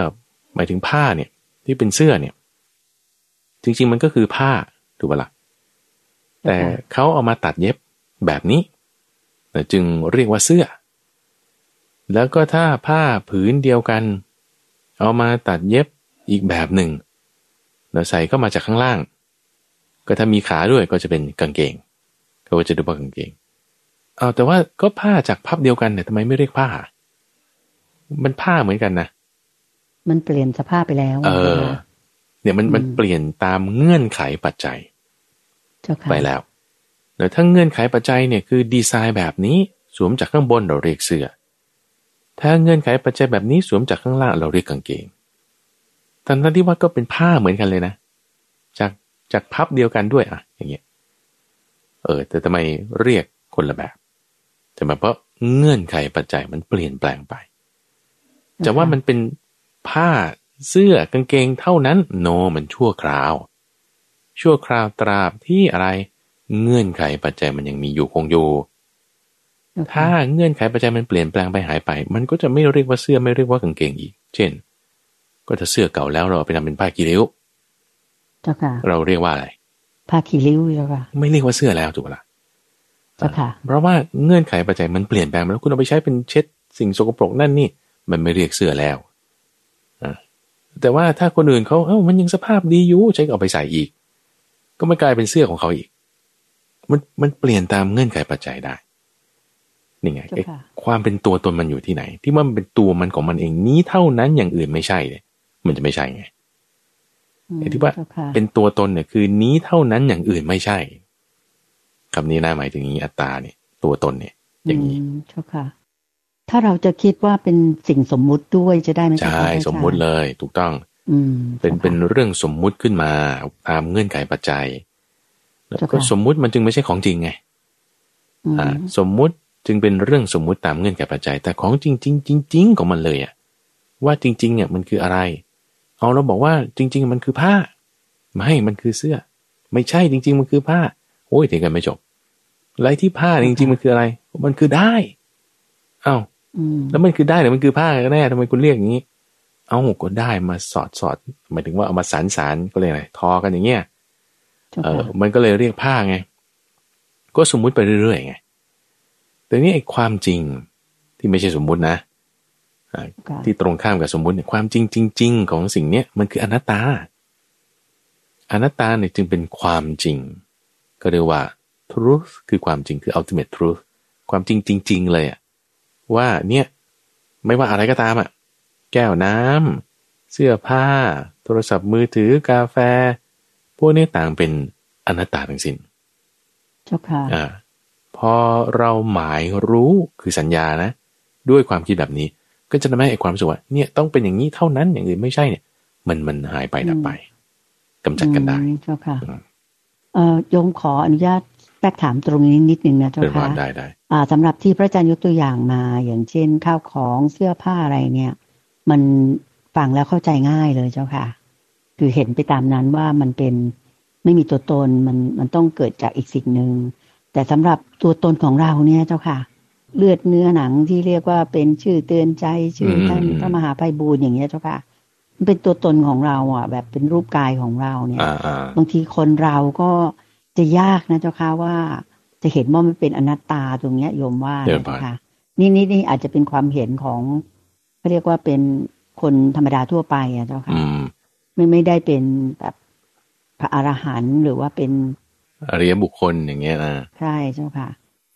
หมายถึงผ้าเนี่ย ที่เป็นเสื้อเนี่ย จริง ๆ มันก็คือผ้าถูกปะละ่ะแต่เขาเอามาตัดเย็บแบบนี้จึงเรียกว่าเสื้อ แล้วก็ถ้าผ้าผืนเดียวกัน เอามาตัดเย็บอีกแบบหนึ่งเราใส่เข้ามาจากข้างล่าง ก็ถ้ามีขาด้วยก็จะเป็นกางเกงก็จะดูว่ากางเกงเอาแต่ว่าก็ผ้าจากพับเดียวกันเนี่ยทำไมไม่เรียกผ้า มันผ้าเหมือนกันนะ มันเปลี่ยนสภาพไปแล้ว เออ เนี่ยมันมันเปลี่ยนตามเงื่อนไขปัจจัยไปแล้วแต่ถ้าเงื่อนไขปัจจัยเนี่ยคือดีไซน์แบบนี้สวมจากข้างบนเราเรียกเสื้อ ถ้าเงื่อนไขปัจจัยแบบนี้สวมจากข้างล่างเราเรียกกางเกงทั้งที่ว่าก็เป็นผ้าเหมือนกันเลยนะ จากจากพับเดียวกันด้วยอะ อย่างเงี้ย เออ แต่ทำไมเรียกคนละแบบแต่มาเพราะเงื่อนไขปัจจัยมันเปลี่ยนแปลงไป จะว่ามันเป็น ผ้าเสื้อกางเกงเท่านั้นโนมันชั่วคราว ชั่วคราวตราบที่อะไร เงื่อนไขปัจจัยมันยังมีอยู่คงอยู่ถ้าเงื่อนไขปัจจัยมันเปลี่ยนแปลงไปหายไป มันก็จะไม่เรียกว่าเสื้อไม่เรียกว่ากางเกงอีก เช่น ก็ถ้าเสื้อเก่าแล้วเราไปทำเป็นผ้ากีริ้วเจ้าค่ะ เราเรียกว่าอะไร ผ้ากีริ้วเจ้าค่ะ ไม่เรียกว่าเสื้อแล้วถูกปะล่ะเจ้าค่ะ เพราะว่าเงื่อนไขปัจจัยมันเปลี่ยนแปลงแล้วคุณเอาไปใช้เป็นเช็ดสิ่งสกปรกนั่นนี่ มันไม่เรียกเสื้อแล้ว แต่ว่าถ้าคนอื่นเขาเอ้ามันยังสภาพดีอยู่ใช้เอาไปใส่อีก ก็ไม่กลายเป็นเสื้อของเขาอีก มันมันเปลี่ยนตามเงื่อนไขปัจจัยได้นี่ไงความเป็นตัวตนมันอยู่ที่ไหน ที่มันเป็นตัวมันของมันเองนี้เท่านั้นอย่างอื่นไม่ใช่เลยมันจะไม่ใช่ไงไอ้ที่ว่าเป็นตัวตนเนี่ยคือนี้เท่านั้นอย่างอื่นไม่ใช่คำนี้น่าหมายถึงนี้อัตตาเนี่ย ตัวตนเนี่ย อย่างนี้เจ้าค่ะ ถ้าเราจะคิดว่าเป็นสิ่งสมมุติด้วยจะได้ไหมใช่สมมุติเลยถูกต้อง อืมเป็นเป็นเรื่องสมมุติขึ้นมาตามเงื่อนไขปัจจัย แล้วก็สมมุติมันจึงไม่ใช่ของจริงไงอืมอ่าสมมุติจึงเป็นเรื่องสมมุติตามเงื่อนไขปัจจัย แต่ของจริงจริงจริงจริงของมันเลยอะว่าจริง ๆ เนี่ยมันคืออะไรเอาเราบอกว่าจริง ๆ มันคือผ้า ไม่มันคือเสื้อ ไม่ใช่จริง ๆ มันคือผ้าโอ้ยเถียงกันไม่จบอะไรที่ผ้าจริง ๆ มันคืออะไร มันคือได้ เอ้าอืม แล้วมันคือได้หรือมันคือผ้ากันแน่ทำไมคุณเรียกอย่างนี้ เอาก็ได้มาสอดสอดหมายถึงว่าเอามาสารสารก็เลยกอะไรทอกันอย่างเงี้ยเจ้าเออค่ะมันก็เลยเรียกผ้าไง ก็สมมุติไปเรื่อยๆไงแต่นี่ไอ้ความจริงที่ไม่ใช่สมมุตินะอ่าค่ะที่ตรงข้ามกับสมมุติเนี่ยความจริงจริง ๆ ของสิ่งเนี้ยมันคืออนัตตา อนัตตาเนี่ยจึงเป็นความจริง ก็เรียกว่า truth คือความจริงคือ ultimate truth ความจริงจริง ๆ เลยอะ ว่าเนี่ยไม่ว่าอะไรก็ตามอะแก้วน้ำเสื้อผ้า โทรศัพท์มือถือกาแฟ พวกนี้ต่างเป็นอนัตตาทั้งสิ้นเจ้าค่ะอ่าพอเราหมายรู้คือสัญญานะ ด้วยความคิดแบบนี้ ก็จะทำให้ไอ้ความรู้สึกว่าเนี่ยต้องเป็นอย่างนี้เท่านั้นอย่างอื่นไม่ใช่เนี่ย มันมันหายไปดับไปกำจัดกันได้อืมเจ้าค่ะอืมเอ่อโยมขออนุญาต แทรกถามตรงนี้นิดนึงนะเจ้าเป็นค่ะว่าได้ได้อ่าสำหรับที่พระอาจารย์ยกตัวอย่างมา อย่างเช่น ข้าวของเสื้อผ้าอะไรเนี่ย มันฟังแล้วเข้าใจง่ายเลยเจ้าค่ะ คือเห็นไปตามนั้นว่ามันเป็นไม่มีตัวตนมันมันต้องเกิดจากอีกสิ่งหนึ่งแต่สำหรับตัวตนของเราเนี่ยเจ้าค่ะ เลือดเนื้อหนังที่เรียกว่าเป็นชื่อเตือนใจชื่อท่านพระมหาภัยบูลย์อย่างเงี้ยเจ้าค่ะมันเป็นตัวตนของเราอะ แบบเป็นรูปกายของเราเนี่ยอ่าอ่าบางทีคนเราก็ จะยากนะเจ้าค่ะว่าจะเห็นว่ามันเป็นอนัตตาตรงเนี้ยโยมว่าเดินนะผ่าเจ้านค่ะนี่นี่นี่อาจจะเป็นความเห็นของเขาเรียกว่าเป็นคนธรรมดาทั่วไปอะเจ้าค่ะอืมไม่ไม่ได้เป็นแบบพระอรหันต์หรือว่าเป็นอริยบุคคลอย่างเงี้ยนะใช่เจ้าค่ะ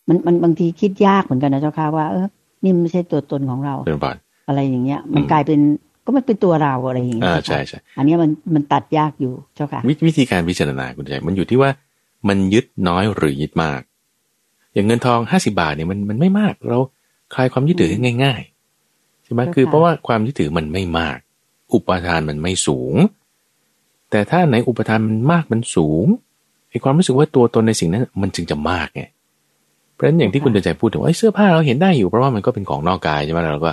มันมันบางทีคิดยากเหมือนกันนะเจ้าค่ะว่าเออนี่มันไม่ใช่ตัวตนของเราเดินผ่านอะไรอย่างเงี้ย มันอืมกลายเป็นก็มันเป็นตัวเราอะไรอย่างเงี้อ่ายเจ้าใช่ค่ะใช่อันเนี้ยมันมันตัดยากอยู่เจ้าค่ะวิวิธีการพิจารณาคุณใจมันอยู่ที่ว่า มันยึดน้อยหรือยึดมาก อย่างเงินทองห้าสิบาทเนี่ยมันมันไม่มาก เราคลายความยึดถือง่ายๆใช่ไหมเจ้าค่ะคือเพราะว่าความยึดถือมันไม่มาก อุปทานมันไม่สูง แต่ถ้าไหนอุปทานมันมากมันสูงไอความรู้สึกว่าตัวตนในสิ่งนั้นมันจึงจะมากไงเพราะฉะนั้นอย่างที่คุณเดินใจพูดถึงว่าเอ้ยเสื้อผ้าเราเห็นได้อยู่เพราะว่ามันก็เป็นของนอกกายใช่ไหมเราก็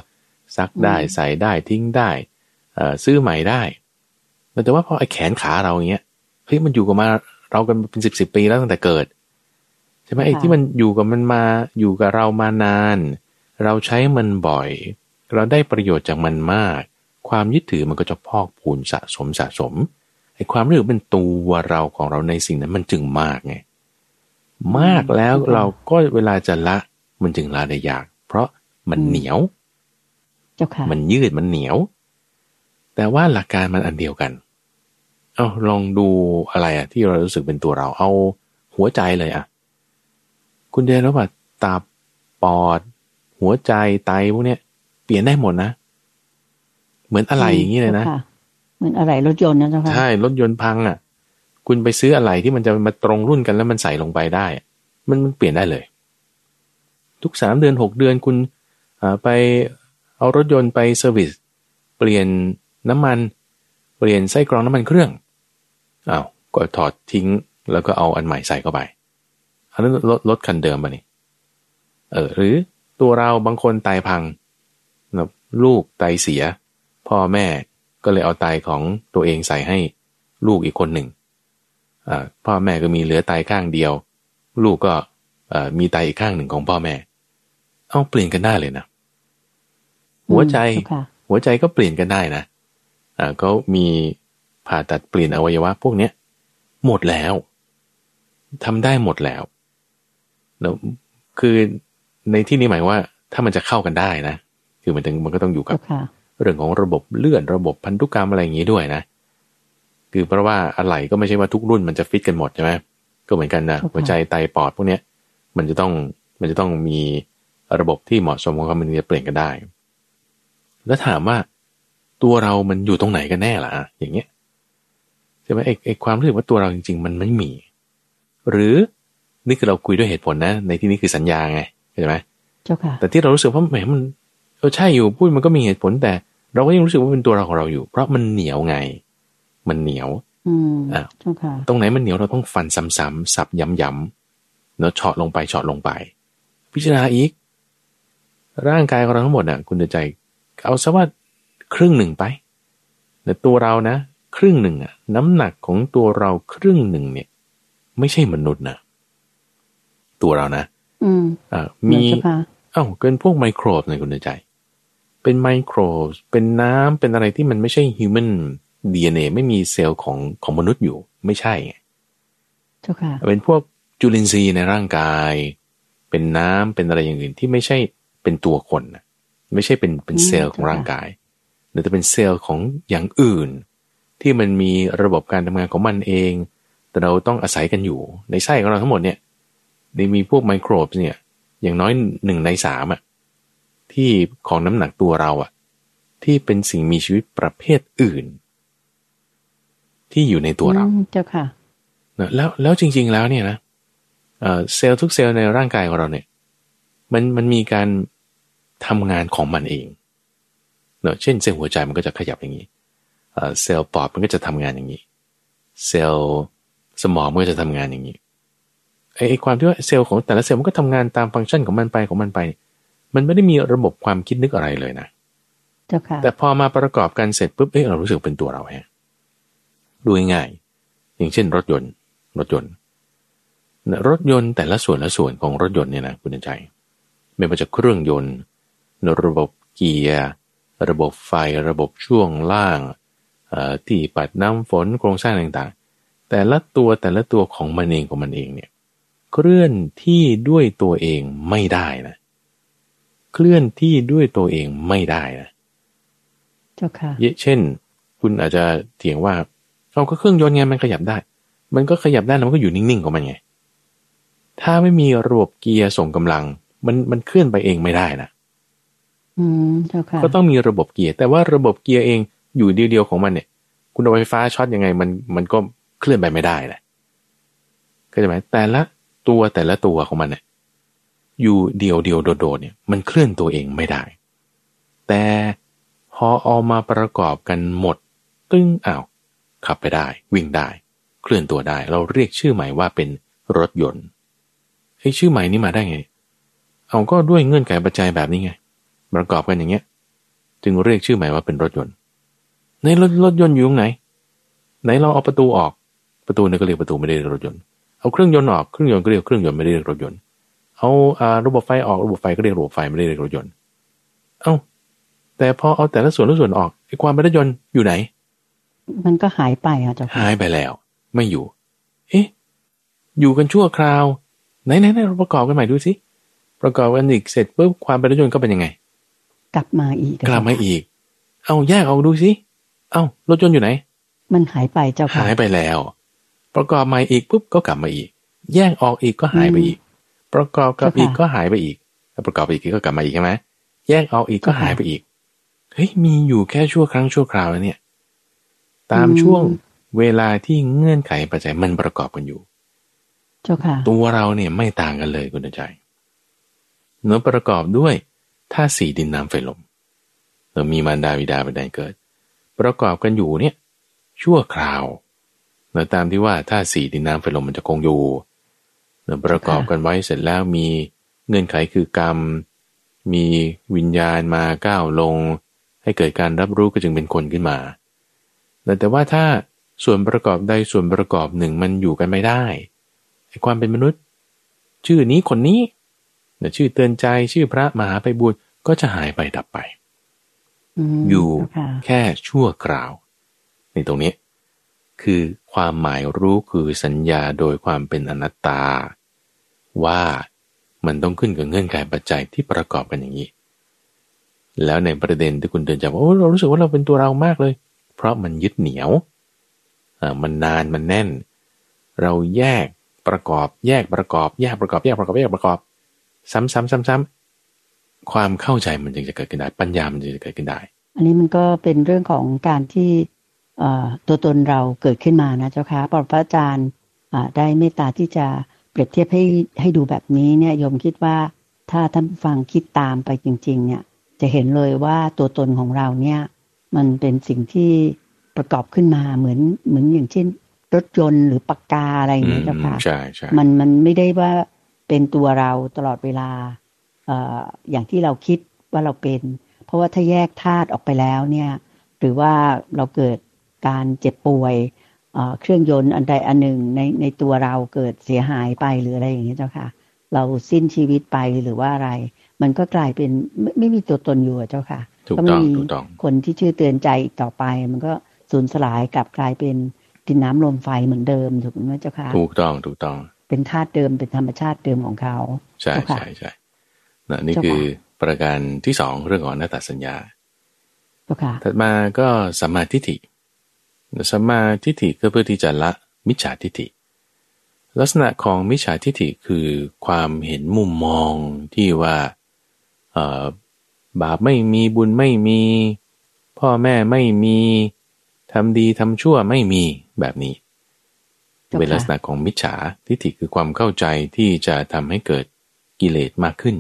ซักได้ใส่ได้ทิ้งได้เอ่อซื้อใหม่ได้แต่ว่าพอไอ้แขนขาเราอย่างเงี้ยเฮ้ยมันอยู่กับมา เรากันเป็นสิบสิบปีแล้วตั้งแต่เกิดใช่ไหมไอ้ค่ะที่มันอยู่กับมันมาอยู่กับเรามานาน เราใช้มันบ่อย เราได้ประโยชน์จากมันมาก ความยึดถือมันก็จะพอกพูนสะสมสะสมไอ้ความรู้สึกเป็นตัวเราของเราในสิ่งนั้นมันจึงมากไงมากแล้วเราก็เวลาจะละมันจึงละได้ยาก เพราะมันเหนียวเจ้าค่ะมันยืดมันเหนียว แต่ว่าหลักการมันอันเดียวกัน เอาลองดูอะไรอะที่เรารู้สึกเป็นตัวเรา เอาหัวใจเลยอะคุณเดนรู้ป่ะตับปอด หัวใจไตพวกเนี้ยเปลี่ยนได้หมดนะเหมือนอะไรอย่างนี้เลยนะจ้าค่เหมือนอะไรรถยนต์นะเจ้าค่ะใช่รถยนต์พังอะ คุณไปซื้ออะไรที่มันจะมาตรงรุ่นกันแล้วมันใส่ลงไปได้อะมันมันเปลี่ยนได้เลย ทุกสามเดือนหกเดือนคุณอ่าไปเอารถยนต์ไป service เปลี่ยนน้ำมัน เปลี่ยนไส้กรองน้ำมันเครื่องอ้าวก็ถอดทิ้งแล้วก็เอาอันใหม่ใส่เข้าไป อันนั้นรถรถคันเดิมป่ะเนี่ยเออหรือตัวเราบางคนไตพังแบบลูกไตเสีย พ่อแม่ก็เลยเอาไตของตัวเองใส่ให้ลูกอีกคนหนึ่งอ่าพ่อแม่ก็มีเหลือไตข้างเดียว ลูกก็เอ่อมีไตอีกข้างหนึ่งของพ่อแม่ เอาเปลี่ยนกันได้เลยนะ หัวใจเจ้าค่ะหัวใจก็เปลี่ยนกันได้นะ อ่าก็มีผ่าตัดเปลี่ยนอวัยวะพวกเนี้ยหมดแล้วทำได้หมดแล้วแล้วคือในที่นี้หมายว่า ถ้ามันจะเข้ากันได้นะ คือมันถึงมันก็ต้องอยู่กับเจ้าค่ะเรื่องของระบบเลื่อนระบบพันธุกรรมอะไรอย่างนี้ด้วยนะ คือเพราะว่าอะไรก็ไม่ใช่ว่าทุกรุ่นมันจะฟิตกันหมดใช่ไหมก็เหมือนกันนะครับหัวใจไตปอดพวกเนี้ย มันจะต้องมันจะต้องมีระบบที่เหมาะสมของมันถึงจะเปลี่ยนกันได้ แล้วถามว่า ตัวเรามันอยู่ตรงไหนกันแน่ล่ะอย่างเงี้ยใช่ไหมไอ้ไอ้ความรู้สึกว่าตัวเราจริง ๆ มันไม่มี หรือนี่คือเราคุยด้วยเหตุผลนะ ในที่นี้คือสัญญาไงใช่ไหมเจ้าค่ะแต่ที่เรารู้สึกว่าแหมมันเออใช่อยู่พูดมันก็มีเหตุผล แต่เราก็ยังรู้สึกว่าเป็นตัวเราของเราอยู่ เพราะมันเหนียวไง มันเหนียว อืมอะเจ้าค่ะตรงไหนมันเหนียวเราต้องฟันซ้ำๆสับย้ำๆเนาะเฉาะลงไปเฉาะลงไป พิจารณาอีก ร่างกายของเราทั้งหมดอะ คุณเดือใจ เอาซะว่า ครึ่งหนึ่งไปแต่ตัวเรานะ ครึ่งหนึ่งอะน้ำหนักของตัวเราครึ่งหนึ่งเนี่ย ไม่ใช่มนุษย์นะตัวเรานะอืมอ่ามีมีเจ้าค่ะเอ้าเกินพวกไมโครบในคุณเดือใจ เป็นไมโครบเป็นน้ำเป็นอะไรที่มันไม่ใช่ฮิวแมนดีเไม่มีเซลล์ของของมนุษย์อยู่ ไม่ใช่ไงเจ้าค่ะเป็นพวกจุลินทรีย์ในร่างกาย เป็นน้ำเป็นอะไรอย่างอื่นที่ไม่ใช่เป็นตัวคนน่ะไม่ใช่เป็นเป็นอืมเซลล์ของค่ะร่างกาย แต่จะเป็นเซลล์ของอย่างอื่น ที่มันมีระบบการทำงานของมันเอง แต่เราต้องอาศัยกันอยู่ในไส้ของเราทั้งหมดเนี่ยได้มีพวกไมโครบเนี่ยอย่างน้อยหนึ่งในสามอะที่ของน้ำหนักตัวเราอะที่เป็นสิ่งมีชีวิตประเภทอื่น ที่อยู่ในตัวเราอืมเจ้าค่ะนะแล้วแล้วจริง ๆ แล้วเนี่ยนะเอ่อเซลล์ทุกเซลล์ในร่างกายของเราเนี่ย มันมันมีการทำงานของมันเอง เนอะเช่นเซลล์หัวใจมันก็จะขยับอย่างนี้เอ่อเซลล์ปอดมันก็จะทำงานอย่างนี้ เซลล์สมองมันก็จะทำงานอย่างนี้ไอ้ไอ้ความที่ว่าเซลล์ของแต่ละเซลล์มันก็ทำงานตามฟังก์ชันของมันไปของมันไป มันไม่ได้มีระบบความคิดนึกอะไรเลยนะเจ้าค่ะแต่พอมาประกอบกันเสร็จปุ๊บเอ้ยเรารู้สึกเป็นตัวเราแฮะดูง่ายๆอย่างเช่น รถยนต์ รถยนต์นะรถยนต์แต่ละส่วนละส่วนของรถยนต์เนี่ยนะคุณใจ ไม่ว่าจะเครื่องยนต์ ระบบเกียร์ ระบบไฟระบบช่วงล่างเอ่อที่ปัดน้ำฝนโครงสร้างต่างๆ แต่ละตัวแต่ละตัวของมันเองของมันเองเนี่ยเคลื่อนที่ด้วยตัวเองไม่ได้นะ เคลื่อนที่ด้วยตัวเองไม่ได้นะเจ้าค่ะเช่น คุณอาจจะเถียงว่าเอาก็เครื่องยนต์ไงมันขยับได้ มันก็ขยับได้แล้วมันก็อยู่นิ่งๆของมันไง ถ้าไม่มีระบบเกียร์ส่งกำลัง มันมันเคลื่อนไปเองไม่ได้นะอืมเจ้าค่ะ ก็ต้องมีระบบเกียร์ แต่ว่าระบบเกียร์เองอยู่เดียวๆของมันเนี่ย คุณเอาไฟฟ้าช็อตยังไงมันมันก็เคลื่อนไปไม่ได้แหละเข้าใจไหมแต่ละตัวแต่ละตัวของมันเนี่ยอยู่เดียวเดียวๆโดดๆเนี่ยมันเคลื่อนตัวเองไม่ได้ แต่พอเอามาประกอบกันหมด ตึ้งอ้าวขับไปได้ วิ่งได้ เคลื่อนตัวได้ เราเรียกชื่อใหม่ว่าเป็นรถยนต์ไอ้ชื่อใหม่นี้มาได้ไง เอาก็ด้วยเงื่อนไขปัจจัยแบบนี้ไง ประกอบกันอย่างเงี้ย จึงเรียกชื่อใหม่ว่าเป็นรถยนต์ ในรถรถยนต์อยู่ตรงไหน ไหนเราเอาประตูออกประตูเนี่ยก็เรียกประตูไม่ได้เรียกรถยนต์เอาเครื่องยนต์ออกเครื่องยนต์ก็เรียกเครื่องยนต์ไม่ได้เรียกรถยนต์เอาอ่าระบบไฟออกระบบไฟก็เรียกระบบไฟไม่ได้เรียกรถยนต์เอ้าแต่พอเอาแต่ละส่วนละส่วนออกไอ้ความเป็นรถยนต์อยู่ไหน มันก็หายไปอะเจ้าค่ะหายไปแล้ว ไม่อยู่ เอ๊ะอยู่กันชั่วคราวไหนไหนไหนเราประกอบกันใหม่ดูสิประกอบกันอีกเสร็จปุ๊บความเป็นรถยนต์ก็เป็นยังไง กลับมาอีกกลับมาอีก เอาแยกออกดูสิเอารถยนต์อยู่ไหน มันหายไปเจ้าค่ะหายไปแล้ว ประกอบใหม่อีกปุ๊บก็กลับมาอีก แยกออกอีกก็หายไปอีก ประกอบกับอีกก็หายไปอีกแล้วประกอบอีกก็กลับมาอีกใช่ไหมแยกออกอีกก็หายไปอีกเฮ้ยมีอยู่แค่ชั่วครั้งชั่วคราวแล้วเนี่ย ตามช่วงเวลาที่เงื่อนไขปัจจัยมันประกอบกันอยู่ เจ้าค่ะ ตัวเราเนี่ยไม่ต่างกันเลยคุณใจเนื้อประกอบด้วย ธาตุสี่ดินน้ำไฟลมเรามีมารดาวิดาเป็นแดนเกิด ประกอบกันอยู่เนี่ย ชั่วคราวเนื้อตามที่ว่าธาตุสี่ดินน้ำไฟลมมันจะคงอยู่เนื้อประกอบกันไว้เสร็จแล้วมีเงื่อนไขคือกรรม มีวิญญาณมาก้าวลง ให้เกิดการรับรู้ก็จึงเป็นคนขึ้นมา แต่ว่าถ้าส่วนประกอบใดส่วนประกอบหนึ่งมันอยู่กันไม่ได้ความเป็นมนุษย์ ชื่อนี้คนนี้ ชื่อเตือนใจชื่อพระมหาไปบุญก็จะหายไปดับไปมอยู่เจ้าค่ะแค่ชั่วคราวในตรงนี้ คือความหมายรู้คือสัญญาโดยความเป็นอนัตตา ว่ามันต้องขึ้นกับเงื่อนไขปัจจัยที่ประกอบกันอย่างนี้ แล้วในประเด็นที่คุณเตือนใจว่าโอ้เรารู้สึกว่าเราเป็นตัวเรามากเลย เพราะมันยึดเหนียวอ่ามันนานมันแน่น เราแยกประกอบ แยกประกอบ แยกประกอบ แยกประกอบแยกประกอบ ซ้ำซ้ำซ้ำซ้ำความเข้าใจมันจึงจะเกิดขึ้นได้ ปัญญามันจึงจะเกิดขึ้นได้ อันนี้มันก็เป็นเรื่องของการที่เอ่อตัวตนเราเกิดขึ้นมานะเจ้าค่ะพอพระอาจารย์อ่าได้เมตตาที่จะเปรียบเทียบให้ให้ดูแบบนี้เนี่ยโยมคิดว่าถ้าท่านผู้ฟังคิดตามไปจริง ๆ เนี่ย จะเห็นเลยว่าตัวตนของเราเนี่ย มันเป็นสิ่งที่ประกอบขึ้นมาเหมือนเหมือนอย่างเช่น รถยนต์หรือปากกาอะไรอย่างเงี้ยเจ้าค่ะใช่ใช่มันมันไม่ได้ว่า เป็นตัวเราตลอดเวลาเอ่ออย่างที่เราคิดว่าเราเป็น เพราะว่าถ้าแยกธาตุออกไปแล้วเนี่ยหรือว่าเราเกิดการเจ็บป่วยเอ่อเครื่องยนต์อันใดอันหนึ่งในในตัวเราเกิดเสียหายไปหรืออะไรอย่างเงี้ยเจ้าค่ะ เราสิ้นชีวิตไปหรือว่าอะไร มันก็กลายเป็นไม่ไม่มีตัวตนอยู่อะเจ้าค่ะถูกก็ไม่ต้องมีถูกต้องคนที่ชื่อเตือนใจอีกต่อไป มันก็สูญสลายกลับกลายเป็นดินน้ำลมไฟเหมือนเดิมถูกไหมเจ้าค่ะถูกต้องถูกต้อง เป็นธาตุเดิมเป็นธรรมชาติเดิมของเขาใช่เจ้าค่ะใช่ใช่นะนี่เจ้าค่ะคือประการที่สองเรื่องของหน้าตาสัญญาเจ้าค่ะถัดมาก็สัมมาทิฏฐิสัมมาทิฏฐิก็เพื่อที่จะละมิจฉาทิฏฐิ ลักษณะของมิจฉาทิฏฐิคือความเห็นมุมมองที่ว่าเอ่อบาปไม่มีบุญไม่มี พ่อแม่ไม่มีทำดีทำชั่วไม่มีแบบนี้ เจ้าค่ะเป็นลักษณะของมิจฉาทิฏฐิคือความเข้าใจที่จะทำให้เกิดกิเลสมากขึ้น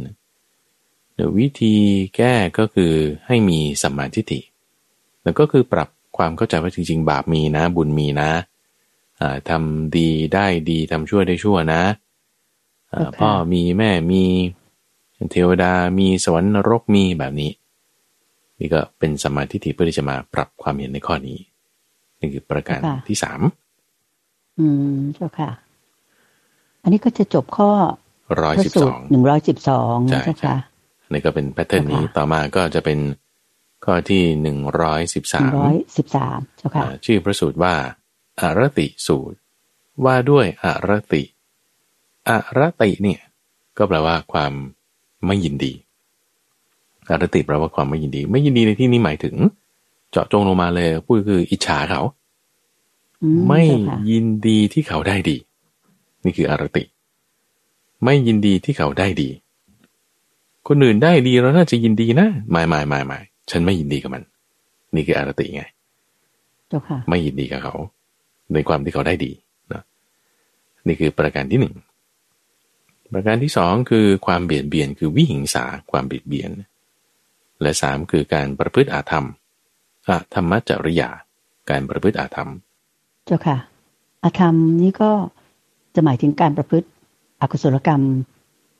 เดี๋ยววิธีแก้ก็คือให้มีสัมมาทิฏฐิแล้วก็คือปรับความเข้าใจว่าจริง ๆ บาปมีนะ บุญมีนะอ่าทำดีได้ดีทำชั่วได้ชั่วนะอ่าเจ้าค่ะพ่อมีแม่มี เทวดามีสวรรค์นรกมีแบบนี้ นี่ก็เป็นสัมมาทิฏฐิเพื่อที่จะมาปรับความเห็นในข้อนี้นี่คือประการที่สาม อืมเจ้าค่ะ อันนี้ก็จะจบข้อร้อยพระสิบสูสตอรงหนึ่งร้อยสิบสองใช่เจ้าใช่ค่ะนี่ก็เป็นแพทเทิร์นนี้เจ้าค่ะต่อมาก็จะเป็นข้อที่หนึ่งร้อยสิบหสานึ่งมร้อยสิบสามเจ้าค่ะชื่อพระสูตรว่าอารติสูตร ว่าด้วยอารติอารติเนี่ย ก็แปลว่าความไม่ยินดีอารติแปลว่าความไม่ยินดี ไม่ยินดีในที่นี้หมายถึง เจาะจงลงมาเลยพูดคืออิจฉาเขาอืม ไม่เจ้าค่ะยินดีที่เขาได้ดี นี่คืออารติ ไม่ยินดีที่เขาได้ดี คนอื่นได้ดีเราน่าจะยินดีนะไม่ไม่ไม่ไม่ฉันไม่ยินดีกับมัน นี่คืออารติไงเจ้าค่ะไม่ยินดีกับเขา ในความที่เขาได้ดีนะนี่คือประการที่หนึ่งประการที่สองคือความเบียดเบียนคือวิหิงสาความเบียดเบียน และสามคือการประพฤติอาธรรมอาธรรมจริยา การประพฤติอาธรรม เจ้าค่ะอาธรรมนี่ก็จะหมายถึงการประพฤติอกุศลกรรม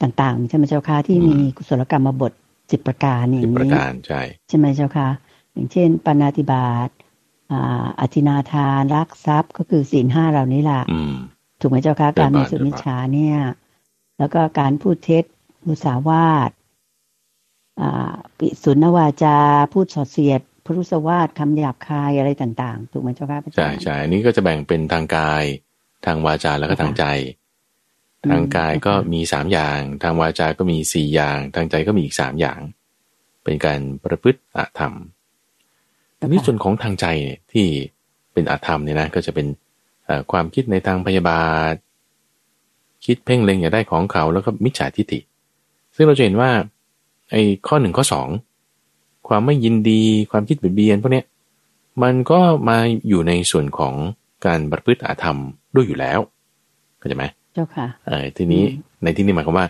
ต่าง ๆ ใช่ไหมเจ้าค่ะที่มีกุศลกรรมมาบทสิบประการอย่าสิบงประนี้การใช่ใช่ไหมเจ้าค่ะ อย่างเช่น ปานาติบาตอ่าอธินาทานรักทรัพย์ก็คือศีลห้าเหล่านี้แหละอืมถูกไหมเจ้าค่ะเดินการมีบาปสุเดินบาปมิชฌาเนี่ย แล้วก็การพูดเท็จมุสาวาทอ่าปิสุนวาจา พูดสอดเสียดพ รุษวาทคำหยาบคายอะไรต่างๆ ถูกไหมเจ้าค่ะพระอาจาใช่รย์ใช่อันนี้ก็จะแบ่งเป็นทางกาย ทางวาจาแล้วก็ทางใจอืมทางกายก็ค่ะมีสามอย่าง ทางวาจาก็มีสี่อย่าง ทางใจก็มีอีกสามอย่าง เป็นการประพฤติอาธรรมทีนี้ส่วนของทางใจเนี่ยที่เป็นอาธรรมเนี่ยนะก็จะเป็นเอ่อความคิดในทางพยาบาท คิดเพ่งเล็งอยากได้ของเขาแล้วก็มิจฉาทิฏฐิ ซึ่งเราจะเห็นว่าไอ้ข้อหนึ่งข้อสอง ความไม่ยินดี ความคิดเบียดเบียนพวกเนี้ยมันก็มาอยู่ในส่วนของการประพฤติอาธรรมด้วยอยู่แล้วเข้าใจไหมเจ้าค่ะเออทีนี้อืมในที่นี้หมายความว่า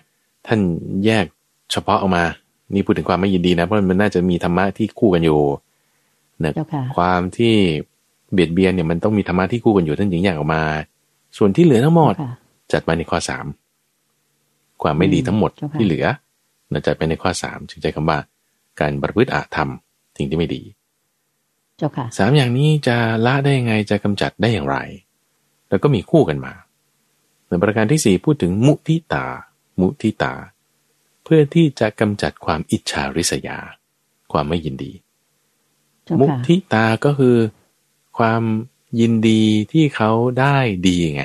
ท่านแยกเฉพาะออกมา นี่พูดถึงความไม่ยินดีนะ เพราะมันน่าจะมีธรรมะที่คู่กันอยู่นะเจ้าค่ะความที่เบียดเบียนเนี่ยมันต้องมีธรรมะที่คู่กันอยู่ท่านจึงแยกออกมา ส่วนที่เหลือทั้งหมดเจ้าค่ะจัดมาในข้อสามความไม่ดีทั้งหมดเจ้าค่ะที่เหลือนะจัดไปในข้อสามจึงใช้คำว่า การประพฤติอาธรรมสิ่งที่ไม่ดีเจ้าค่ะสามอย่างนี้จะละได้ยังไงจะกำจัดได้อย่างไร แล้วก็มีคู่กันมาในประการที่สี่พูดถึงมุทิตา มุทิตา เพื่อที่จะกำจัดความอิจฉาริษยา ความไม่ยินดีเจ้ามุค่ะทิตาก็คือ ความยินดีที่เขาได้ดีไง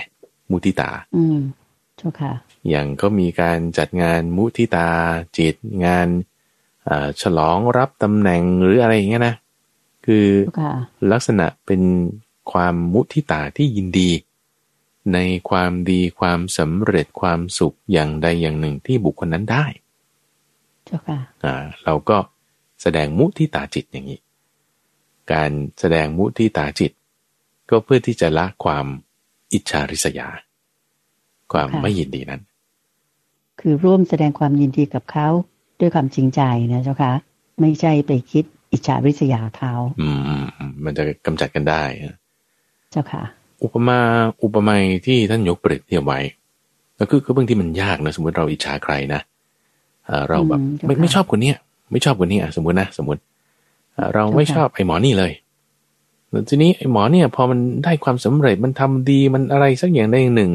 มุทิตา อืมเจ้าค่ะ อย่างก็มีการจัดงานมุทิตาจิตงานเอ่อ ฉลองรับตำแหน่งหรืออะไรอย่างเงี้ยนะ คือเจ้าค่ะลักษณะเป็นความมุทิตาที่ยินดี ในความดีความสำเร็จความสุขอย่างใดอย่างหนึ่งที่บุคคลนั้นได้เจ้าค่ะอ่าเราก็แสดงมุทิตาจิตอย่างนี้ การแสดงมุทิตาจิต ก็เพื่อที่จะละความอิจฉาริษยา ความค่ะไม่ยินดีนั้น คือร่วมแสดงความยินดีกับเขา ด้วยความจริงใจนะเจ้าค่ะไม่ใช่ไปคิดอิจฉาริษยาเขาอืมอืมอืมมันจะกำจัดกันได้อะเจ้าค่ะ อุปมาอุปไมยที่ท่านยกเปรียบเทียบไว้ก็คือคือบางทีมันยากนะสมมติเราอิจฉาใครนะเอ่อเราแบบอืมเจ้าไม่ค่ะไม่ชอบคนเนี้ยไม่ชอบคนนี้อะสมมตินะสมมติเอ่อเราไม่เจ้าค่ะชอบไอ้หมอนี่เลยแล้วทีนี้ไอ้หมอเนี่ยพอมันได้ความสำเร็จมันทำดีมันอะไรสักอย่างใดอย่างหนึ่ง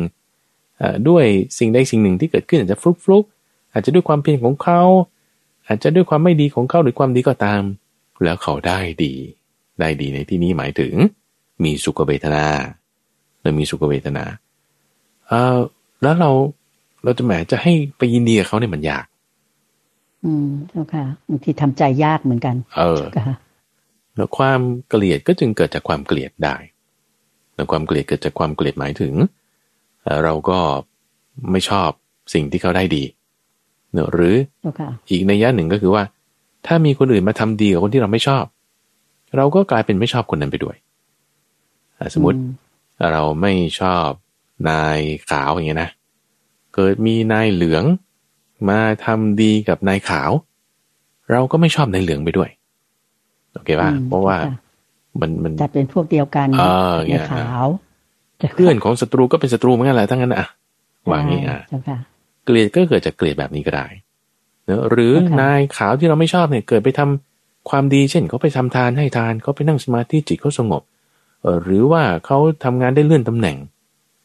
เอ่อด้วยสิ่งใดสิ่งหนึ่งที่เกิดขึ้นอาจจะฟลุกฟลุกๆ อาจจะด้วยความเพียรของเขา อาจจะด้วยความไม่ดีของเขาหรือความดีก็ตาม แล้วเขาได้ดี ได้ดีในที่นี้หมายถึง มีสุขเวทนาหรือมีสุขเวทนาเอ่อแล้วเราเราจะแหมจะให้ไปยินดีกับเขาเนี่ยมันยาก อืมเจ้าค่ะบางทีทำใจยากเหมือนกัน เออเจ้าค่ะแล้วความเกลียดก็จึงเกิดจากความเกลียดได้ แล้วความเกลียดเกิดจากความเกลียดหมายถึงเอ่อเราก็ไม่ชอบสิ่งที่เขาได้ดี เนอะหรือเจ้าค่ะอีกในยะหนึ่งก็คือว่า ถ้ามีคนอื่นมาทำดีกับคนที่เราไม่ชอบ เราก็กลายเป็นไม่ชอบคนนั้นไปด้วยอะสมมติอืเราไม่ชอบนายขาวอย่างเงี้ยนะเกิดมีนายเหลืองมาทำดีกับนายขาว เราก็ไม่ชอบนายเหลืองไปด้วยโอเคป่ะอืมเพราะว่าจ้ค่มันมันจัดเป็นพวกเดียวกันเอออย่างเงี้ในยขาวจ้าค่ะเพื่อนของศัตรูก็เป็นศัตรูเหมือนกันแหละทั้งนั้นอะวางนี้อะ เจ้าค่ะเกลียดก็เกิดจากเกลียดแบบนี้ก็ได้เนอะหรือค่ะนายขาวที่เราไม่ชอบเนี่ยเกิดไปทำความดีเช่นเขาไปทำทานให้ทานเขาไปนั่งสมาธิจิตเขาสงบเออหรือว่าเขาทำงานได้เลื่อนตำแหน่ง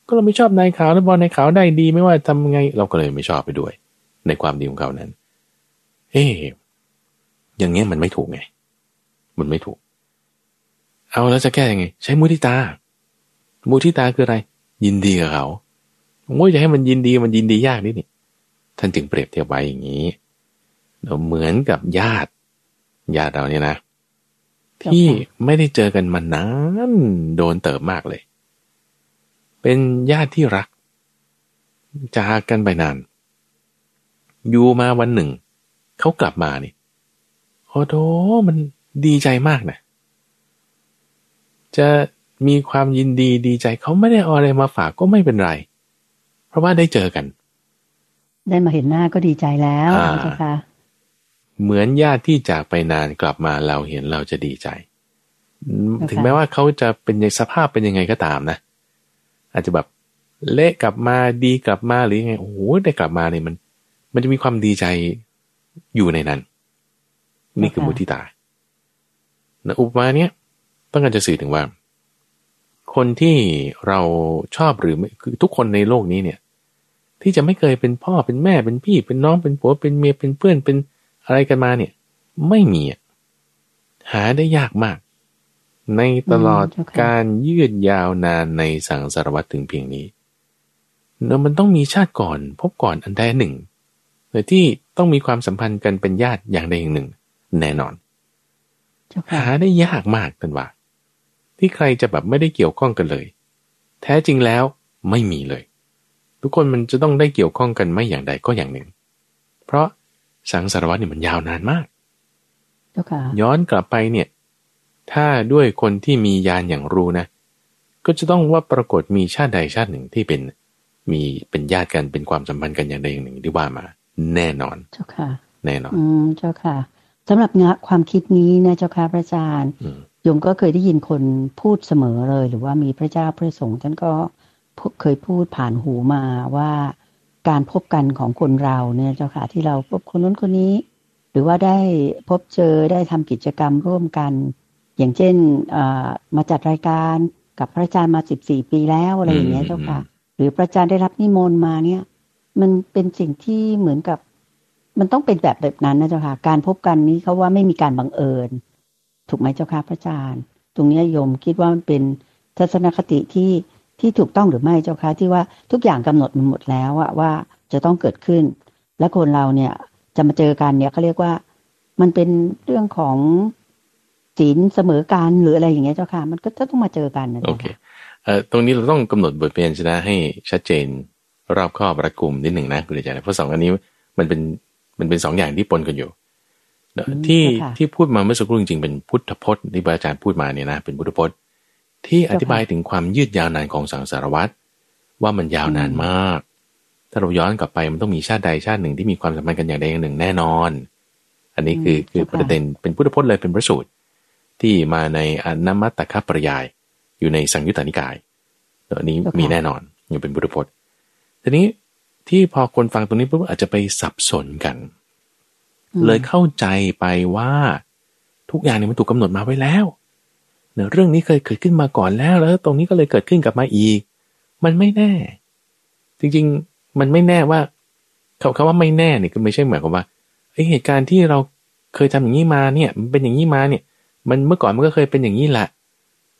ก็เราไม่ชอบนายขาวแล้วพอนายขาวได้ดีไม่ว่าทำไงเราก็เลยไม่ชอบไปด้วย ในความดีของเขานั้น เอ๊ะอย่างเงี้ยมันไม่ถูกไง มันไม่ถูก เอาแล้วจะแก้ยังไง ใช้มุทิตา มุทิตาคืออะไร ยินดีกับเขา โอ้ยจะให้มันยินดีมันยินดียากนิดนี่ท่านจึงเปรียบเทียบไว้อย่างนี้เราเหมือนกับญาติ ญาติเราเนี่ยนะ ที่ไม่ได้เจอกันมานานโดนเติบมากเลย เป็นญาติที่รักจากกันไปนาน อยู่มาวันหนึ่ง เขากลับมานี่โอ้โหมันดีใจมากนะจะมีความยินดีดีใจเขาไม่ได้เอาอะไรมาฝากก็ไม่เป็นไรเราะว่าได้เจอกัน ได้มาเห็นหน้าก็ดีใจแล้วอ่าเจ้าค่ะเหมือนญาติที่จากไปนานกลับมาเราเห็นเราจะดีใจอืมนะคะถึงแม้ว่าเขาจะเป็นในสภาพเป็นยังไงก็ตามนะ อาจจะแบบเละกลับมาดีกลับมาหรือยังไงโอ้โหได้กลับมาเนี่ยมัน มันจะมีความดีใจอยู่ในนั้น นี่คือมุทิตานะอุปมาเนี้ยต้องการจะสื่อถึงว่า คนที่เราชอบหรือไม่คือทุกคนในโลกนี้เนี่ย ที่จะไม่เคยเป็นพ่อเป็นแม่เป็นพี่ เป็นน้องเป็นผัวเป็นเมียเป็นเพื่อนเป็นอะไรกันมาเนี่ย ไม่มีอะหาได้ยากมาก ในตลอดอืมเจ้าค่ะการยืดยาวนานในสังสารวัตรถึงเพียงนี้เนอะมันต้องมีชาติก่อนพบก่อนอันใดอันหนึ่งเลยที่ต้องมีความสัมพันธ์กันเป็นญาติอย่างใดอย่างหนึ่ง แน่นอนเจ้าค่ะหาได้ยากมากกันว่า ที่ใครจะแบบไม่ได้เกี่ยวข้องกันเลย แท้จริงแล้วไม่มีเลย ทุกคนมันจะต้องได้เกี่ยวข้องกันไม่อย่างใดก็อย่างหนึ่ง เพราะสังสารวัตรเนี่ยมันยาวนานมากเจ้าค่ะย้อนกลับไปเนี่ย ถ้าด้วยคนที่มียานอย่างรู้นะ ก็จะต้องว่าปรากฏมีชาติใดชาติหนึ่งที่เป็นมีเป็นญาติกันเป็นความสัมพันธ์กันอย่างใดอย่างหนึ่งที่ว่ามา แน่นอน เจ้าค่ะ แน่นอน อืมเจ้าค่ะสำหรับงะความคิดนี้นะเจ้าค่ะพระอาจารย์อืมโยมก็เคยได้ยินคนพูดเสมอเลย หรือว่ามีพระเจ้าพระสงฆ์ท่านก็พู เคยพูดผ่านหูมาว่าการพบกันของคนเราเนี่ยเจ้าค่ะที่เราพบคนนู้นคนนี้ หรือว่าได้พบเจอได้ทำกิจกรรมร่วมกัน อย่างเช่นเอ่อมาจัดรายการกับพระอาจารย์มาสิบสี่ปีแล้วอะไรอย่างเงี้ยเจ้าค่ะ หรือพระอาจารย์ได้รับนิมนต์มาเนี่ย มันเป็นสิ่งที่เหมือนกับ มันต้องเป็นแบบแบบนั้นนะเจ้าค่ะ การพบกันนี้เขาว่าไม่มีการบังเอิญ ถูกไหมเจ้าค่ะพระอาจารย์ ตรงเนี้ยโยมคิดว่ามันเป็นทัศนคติที่ ที่ถูกต้องหรือไม่เจ้าค่ะที่ว่าทุกอย่างกำหนดมันหมดแล้วอะว่าจะต้องเกิดขึ้น และคนเราเนี่ยจะมาเจอกันเนี่ยเขาเรียกว่า มันเป็นเรื่องของศีลเสมอกันหรืออะไรอย่างเงี้ยเจ้าค่ะ มันก็จะต้องมาเจอกันนะโอเจ้าเคค่ะเอ่อตรงนี้เราต้องกำหนดบทเรียนชนะให้ชัดเจน รอบคอบรัดกุมนิดหนึ่งนะคุณอาจารย์เพราะสองอันนี้มันเป็นมันเป็นสองอย่างที่ปนกันอยู่เนอะที่ที่พูดมาเมื่อสักครู่จริงๆเป็นพุทธพจน์ที่พระอาจารย์พูดมาเนี่ยนะเป็นพุทธพจน์ ที่อธิบายถึงความยืดยาวนานของสังสารวัตรว่ามันยาวนานมาก ถ้าเราย้อนกลับไปมันต้องมีชาติใดชาติหนึ่งที่มีความสัมพันธ์กันอย่างใดอย่างหนึ่งแน่นอน อันนี้คือคือประเด็นเป็นพุทธพจน์เลยเป็นพระสูตรที่มาในอนมัตตคปริยาย อยู่ในสังยุตตานิกายอันนี้มีแน่นอนยังเป็นพุทธพจน์ ทีนี้ที่พอคนฟังตรงนี้ปุ๊บอาจจะไปสับสนกัน เลยเข้าใจไปว่าทุกอย่างเนี่ยมันถูกกาหนดมาไว้แล้ว เนื่อเรื่องนี้เคยเกิดขึ้นมาก่อนแล้ว แล้วตรงนี้ก็เลยเกิดขึ้นกับมาอีก มันไม่แน่ จริงๆ มันไม่แน่ว่าเขาคาว่าไม่แน่เนี่ยก็ไม่ใช่หมายความว่าไอเหตุการณ์ที่เราเคยทำอย่างนี้มาเนี่ย มันเป็นอย่างนี้มาเนี่ย มันเมื่อก่อนมันก็เคยเป็นอย่างนี้แหละ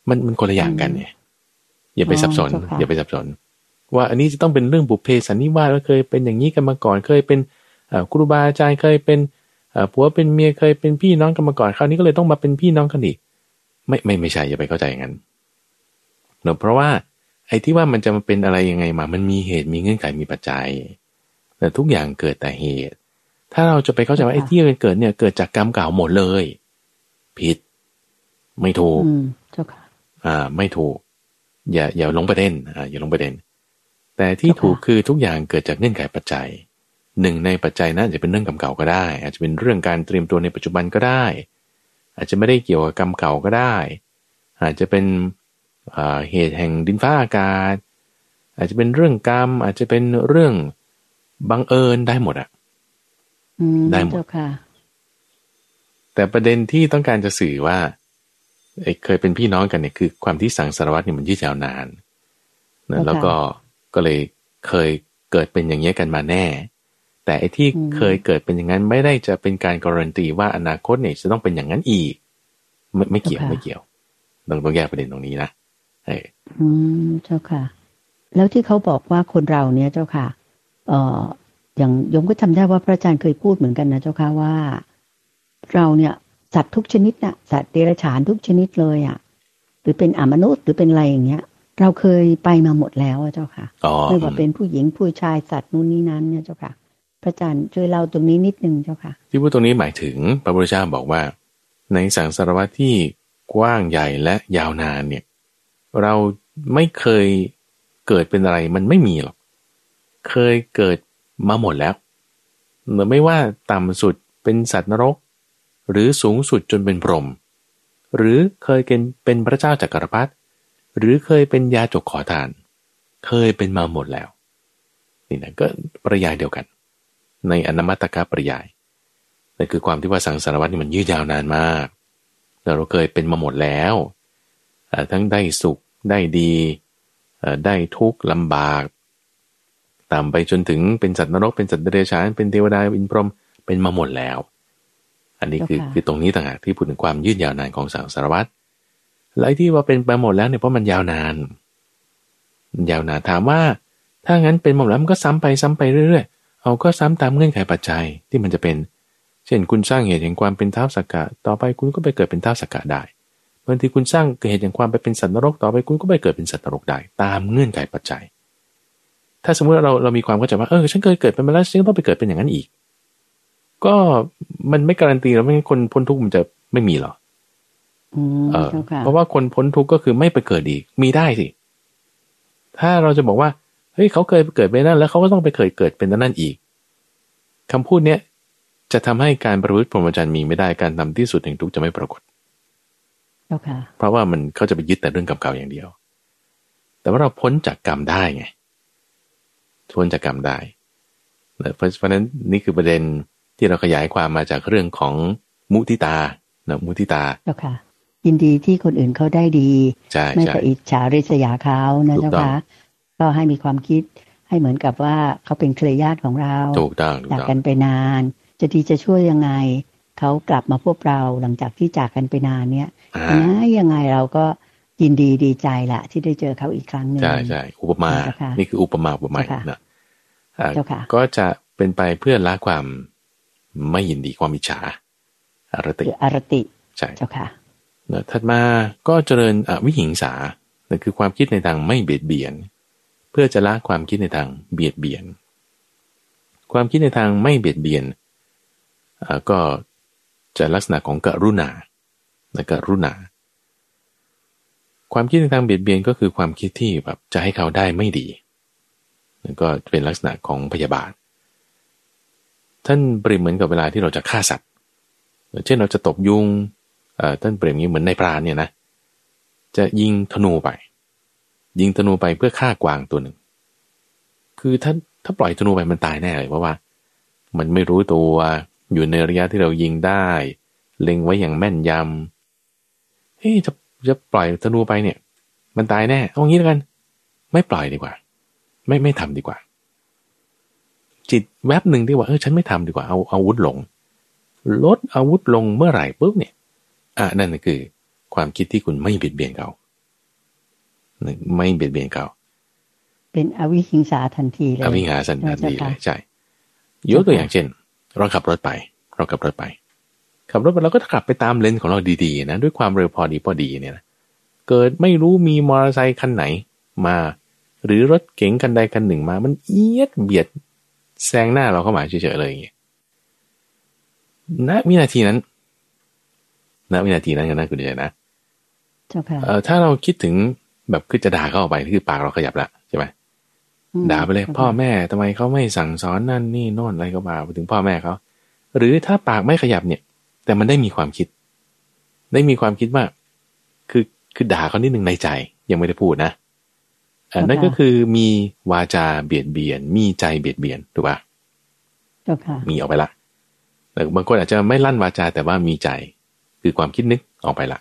มันมันคนละอย่างกันเนี่ย อย่าไปสับสน อย่าไปสับสน ว่าอันนี้จะต้องเป็นเรื่องบุพเพสันนิวาสว่าเคยเป็นอย่างนี้กันมาก่อนเคยเป็นครูบาอาจารย์เคยเป็นผัวเป็นเมียเคยเป็นพี่น้องกันมาก่อนคราวนี้ก็เลยต้องมาเป็นพี่น้องกันอีก ไม่ไม่ไม่ใช่อย่าไปเข้าใจอย่างนั้นเนอะเพราะว่าไอ้ที่ว่ามันจะมาเป็นอะไรยังไงมา มันมีเหตุมีเงื่อนไขมีปัจจัย แต่ทุกอย่างเกิดแต่เหตุ ถ้าเราจะไปเข้าใจว่าไอ้ที่มันเกิดเนี่ย เกิดจากกรรมเก่าหมดเลย ผิด ไม่ถูกเจ้าค่ะอ่า ไม่ถูก อย่าอย่าลงประเด็น อ่า อย่าลงประเด็น แต่ที่ถูกคือทุกอย่างเกิดจากเงื่อนไขปัจจัยหนึ่งในปัจจัยนั้นจะเป็นเรื่องกรรมเก่าก็ได้ อาจจะเป็นเรื่องการเตรียมตัวในปัจจุบันก็ได้ อาจจะไม่ได้เกี่ยวกับกรรมเก่าก็ได้ อาจจะเป็นเหตุแห่งดินฟ้าอากาศ อาจจะเป็นเรื่องกรรม อาจจะเป็นเรื่องบังเอิญได้หมดอะได้หมดแต่ประเด็นที่ต้องการจะสื่อว่าเคยเป็นพี่น้องกันเนี่ยคือ ความที่สังสารวัตรเนี่ยมันยืดยาวนานแล้วก็ก็เลยเคยเกิดเป็นอย่างนี้กันมาแน่ แต่ไอ้ที่เคยเกิดเป็นอย่างนั้นไม่ได้จะเป็นการการันตีว่าอนาคตเนี่ยจะต้องเป็นอย่างนั้นอีก ไม่ไม่เกี่ยวไม่เกี่ยวต้องต้องแยกประเด็นตรงนี้นะเอออืมเจ้าค่ะ แล้วที่เขาบอกว่าคนเราเนี่ยเจ้าค่ะ เอ่อ อย่างยมก็จำได้ว่าพระอาจารย์เคยพูดเหมือนกันนะเจ้าค่ะว่า เราเนี่ยสัตว์ทุกชนิดนะสัตว์เดรัจฉานทุกชนิดเลยอะ หรือเป็นอมนุษย์หรือเป็นอะไรอย่างเงี้ย เราเคยไปมาหมดแล้วเจ้าค่ะไม่ว่าเป็นผู้หญิงผู้ชายสัตว์นู่นนี่นั้นเนี่ยเจ้าค่ะ พระอาจารย์ช่วยเล่าตรงนี้นิดนึงเจ้าค่ะ ที่พูดตรงนี้หมายถึงพระพุทธเจ้าบอกว่า ในสังสารวัตที่กว้างใหญ่และยาวนานเนี่ย เราไม่เคยเกิดเป็นอะไรมันไม่มีหรอก เคยเกิดมาหมดแล้วหมือไม่ว่าต่ำสุดเป็นสัตว์นรก หรือสูงสุดจนเป็นพรหมหรือเคยเป็นเป็นพระเจ้าจากักรพรรดิหรือเคยเป็นยาจกขอทาน เคยเป็นมาหมดแล้ว นี่นะก็ประยายเดียวกัน ในอนมัตตกปริยายนั่นคือความที่ว่าสังสารวัตนี่มันยืดยาวนานมาก เราเคยเป็นมาหมดแล้ว ทั้งได้สุขได้ดี ได้ทุกข์ลำบาก ตามไปจนถึงเป็นสัตว์นรกเป็นสัตว์เดรัจฉานเป็นเทวดาอินพรหมเป็นมาหมดแล้ว อันนี้คือคือตรงนี้ต่างหากที่พูดถึงความยืดยาวนานของสังสารวัตรแลไอ้ที่ว่าเป็นไปหมดแล้วเนี่ยเพราะมันยาวนานยาวนานถามว่าถ้างั้นเป็นหมดแล้วมันก็ซ้ำไปซ้ำไปเรื่อย เอาก็ซ้ำตามเงื่อนไขปัจจัยที่มันจะเป็น เช่นคุณสร้างเหตุแห่งความเป็นท้าวสักกะ ต่อไปคุณก็ไปเกิดเป็นท้าวสักกะได้บางทีคุณสร้างเหตุแห่งความไปเป็นสัตว์นรกต่อไปคุณก็ไปเกิดเป็นสัตว์นรกได้ตามเงื่อนไขปัจจัย ถ้าสมมติเราเรามีความเข้าใจว่าเออฉันเคยเกิดเป็นมาแล้วฉันต้องไปเกิดเป็นอย่างนั้นอีก ก็มันไม่การันตีแล้วไม่งั้นคนพ้นทุกข์มันจะไม่มีหรอเออเพราะว่าคนพ้นทุกข์ก็คือไม่ไปเกิดอีกมีได้สิ ถ้าเราจะบอกว่า เฮ้ยเขาเคยเกิดไปนั่นแล้วเขาก็ต้องไปเคยเกิดเป็นนั่นอีกคำพูดเนี้ยจะทำให้การประพฤติพรหมจรรย์มีไม่ได้การทำที่สุดแห่งทุกจะไม่ปรากฏเพราะว่ามันเขาจะไปยึดแต่เรื่องกรรมเก่าอย่างเดียว แต่ว่าเราพ้นจากกรรมได้ไงพ้นจากกรรมได้เพราะฉะนั้นนี่คือประเด็นที่เราขยายความมาจากเรื่องของมุติตานะมุติตาเจ้าค่ะยินดีที่คนอื่นเขาได้ดี ไม่ไปอิจฉาริษยาเขานะเจ้าค่ะ ก็ให้มีความคิดให้เหมือนกับว่าเขาเป็นเครือญาติของเราถูกต้องจากกันไปนาน จะดีจะช่วยยังไง เขากลับมาพบเราหลังจากที่จากกันไปนานเนี้ยนะยังไงเราก็ยินดีดีใจแหละที่ได้เจอเขาอีกครั้งหนึ่งใช่ใช่อุปมา นี่คืออุปมาอุปไมยนะก็จะเป็นไปเพื่อละความไม่ยินดีความอิจฉาอารติอารติใช่เจ้าค่ะถัดมาก็เจริญวิหิงสานั่นคือความคิดในทางไม่เบียดเบียน พื่อจะละความคิดในทางเบียดเบียน ความคิดในทางไม่เบียดเบียนก็จะลักษณะของกรุณาและกรุณา ความคิดในทางเบียดเบียนก็คือความคิดที่แบบจะให้เขาได้ไม่ดีก็เป็นลักษณะของพยาบาท ท่านเปรียบเหมือนกับเวลาที่เราจะฆ่าสัตว์ เช่นเราจะตบยุงท่านเปรียบนี้เหมือนในปราณเนี่ยนะ จะยิงธนูไป ยิงธนูไปเพื่อฆ่ากวางตัวหนึ่ง คือถ้าถ้าปล่อยธนูไปมันตายแน่เลยเพราะว่า มันไม่รู้ตัวอยู่ในระยะที่เรายิงได้ เล็งไว้อย่างแม่นยำเฮ้ยจะจะปล่อยธนูไปเนี่ย มันตายแน่เอางี้แล้วกัน ไม่ปล่อยดีกว่า ไม่ไม่ทำดีกว่า จิตแวบหนึ่งที่ว่าเออฉันไม่ทำดีกว่าเอาอาวุธลง ลดอาวุธลงเมื่อไหร่ปุ๊บเนี่ย อะนั่นคือความคิดที่คุณไม่เบียดเบียนเขา ไม่เบียดเบียนเขา เป็นอวิหิงสาทันทีเลยอวิหิงสาทันทีเลยใช่ยกตัวอย่างเช่น เราขับรถไป เราขับรถไป ขับรถไปเราก็ขับไปตามเลนของเราดีๆนะด้วยความเร็วพอดีพอดีเนี่ยนะเกิดไม่รู้มีมอเตอร์ไซค์คันไหนมา หรือรถเก๋งคันใดคันหนึ่งมา มันเอียดเบียดแซงหน้าเราเข้ามาเฉยๆเลยอย่างเงี้ยณวินาทีนั้นณวินาทีนั้นกันนะคุณใจนะเออถ้าเราคิดถึง แบบคือจะด่าเข้าไปคือปากเราขยับละใช่ไหมด่าไปเลยพ่อแม่ทำไมเขาไม่สั่งสอนนั่นนี่โน่นอะไรก็มาไปถึงพ่อแม่เขาหรือถ้าปากไม่ขยับเนี่ย แต่มันได้มีความคิด ได้มีความคิดว่า คือคือด่าเขานิดหนึ่งในใจ ยังไม่ได้พูดนะอันนั่นก็คือมีวาจาเบียดเบียน มีใจเบียดเบียนถูกปะมีออกไปละแต่บางคนอาจจะไม่ลั่นวาจาแต่ว่ามีใจ คือความคิดนึกออกไปละ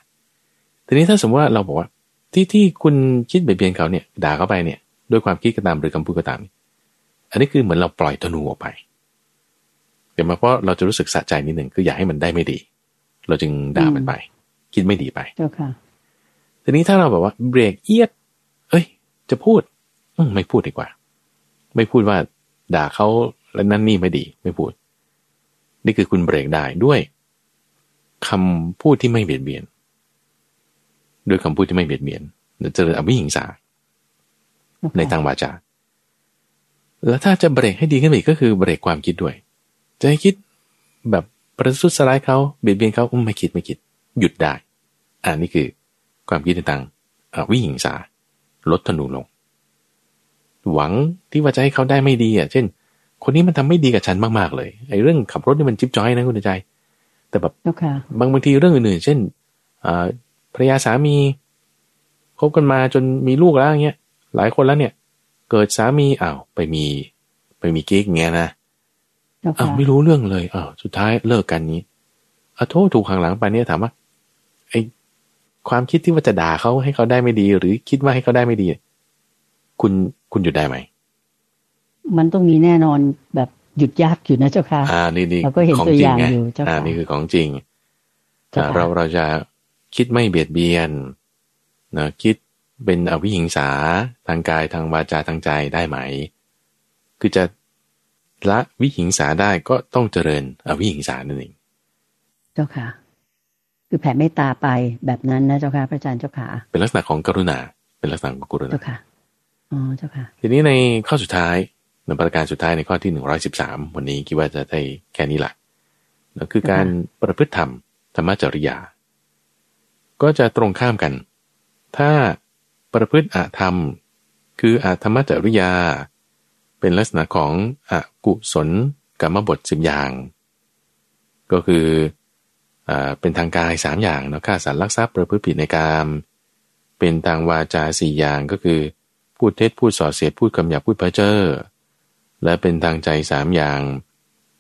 ทีนี้ถ้าสมมติว่าเราบอกว่า ที่ที่คุณคิดเบียดเบียนเขาเนี่ยด่าเขาไปเนี่ย ด้วยความคิดก็ตามหรือคำพูดก็ตาม อันนี้คือเหมือนเราปล่อยธนูออกไป เดี๋ยวมาเพราะเราจะรู้สึกสะใจนิดหนึ่งคืออยากให้มันได้ไม่ดี เราจึงด่ามันไป คิดไม่ดีไปเจ้าค่ะทีนี้ถ้าเราแบบว่าเบรกเอียด เอ้ย จะพูดอไม่พูดดีกว่า ไม่พูดว่า ด่าเขาแล้วนั่นนี่ไม่ดี ไม่พูด นี่คือคุณเบรกได้ด้วยคำพูดที่ไม่เบียดเบียน ด้วยคำพูดที่ไม่เบียดเบียนจะเจออวิหิงสา ในทางวาจา แล้วถ้าจะเบรกให้ดีขึ้นอีกก็คือเบรกความคิดด้วย จะให้คิดแบบประทุษร้ายเขาเบียดเบียนเขาไม่คิดไม่คิด หยุดได้ อ่านี่คือความคิดในทางวิหิงสา ลดธนูลง หวังที่ว่าจะให้เขาได้ไม่ดีอะ เช่น คนนี้มันทำไม่ดีกับฉันมากๆเลยไอ้เรื่องขับรถนี่มันจิ๊บจ้อยนะคุณใจ แต่แบบบางบางทีเรื่องอื่นๆเช่น ภรรยาสามีคบกันมาจนมีลูกแล้วอย่างเงี้ยหลายคนแล้วเนี่ย เกิดสามีอ้าวไปมี ไปมีกิ๊กเงี้ยนะอ้าวไม่รู้เรื่องเลยอ้าวสุดท้ายเลิกกันนี้อาโทษถูกขังหลังไปเนี่ยถามว่าไอความคิดที่ว่าจะด่าเขาให้เขาได้ไม่ดี หรือคิดว่าให้เขาได้ไม่ดี คุณคุณหยุดได้ไหมมันต้องมีแน่นอนแบบหยุดยากอยู่นะเจ้าค่ะ อ่านี่นี่เราก็เห็นตัวอย่างอยู่เจ้าค่ะอ่านี่คือของจริงเราเราจะ คิดไม่เบียดเบียนนะคิดเป็นอวิหิงสาทางกายทางวาจาทางใจได้ไหม คือจะละวิหิงสาได้ก็ต้องเจริญอวิหิงสานั่นเองเจ้าค่ะ คือแผ่เมตตาไปแบบนั้นนะเจ้าค่ะพระอาจารย์เจ้าค่ะ เป็นลักษณะของกรุณา เป็นลักษณะของกรุณาเจ้าค่ะอ๋อเจ้าค่ะ ทีนี้ในข้อสุดท้ายในประการสุดท้ายในข้อที่หนึ่งร้อยสิบสามวันนี้คิดว่าจะได้แค่นี้แหละนั่นคือการประพฤติธรรมธรรมจริยา ก็จะตรงข้ามกัน ถ้าประพฤติอาธรรม คืออาธรรมจริยา เป็นลักษณะของอกุศลกรรมบทสิบอย่าง ก็คืออเป็นทางกายสามอย่างเนาะฆ่าสัตว์ลักทรัพย์ประพฤติผิดในกามเป็นทางวาจาสี่อย่างก็คือ พูดเท็จพูดส่อเสียดพูดคำหยาบพูดเพ้อเจ้อและเป็นทางใจสามอย่าง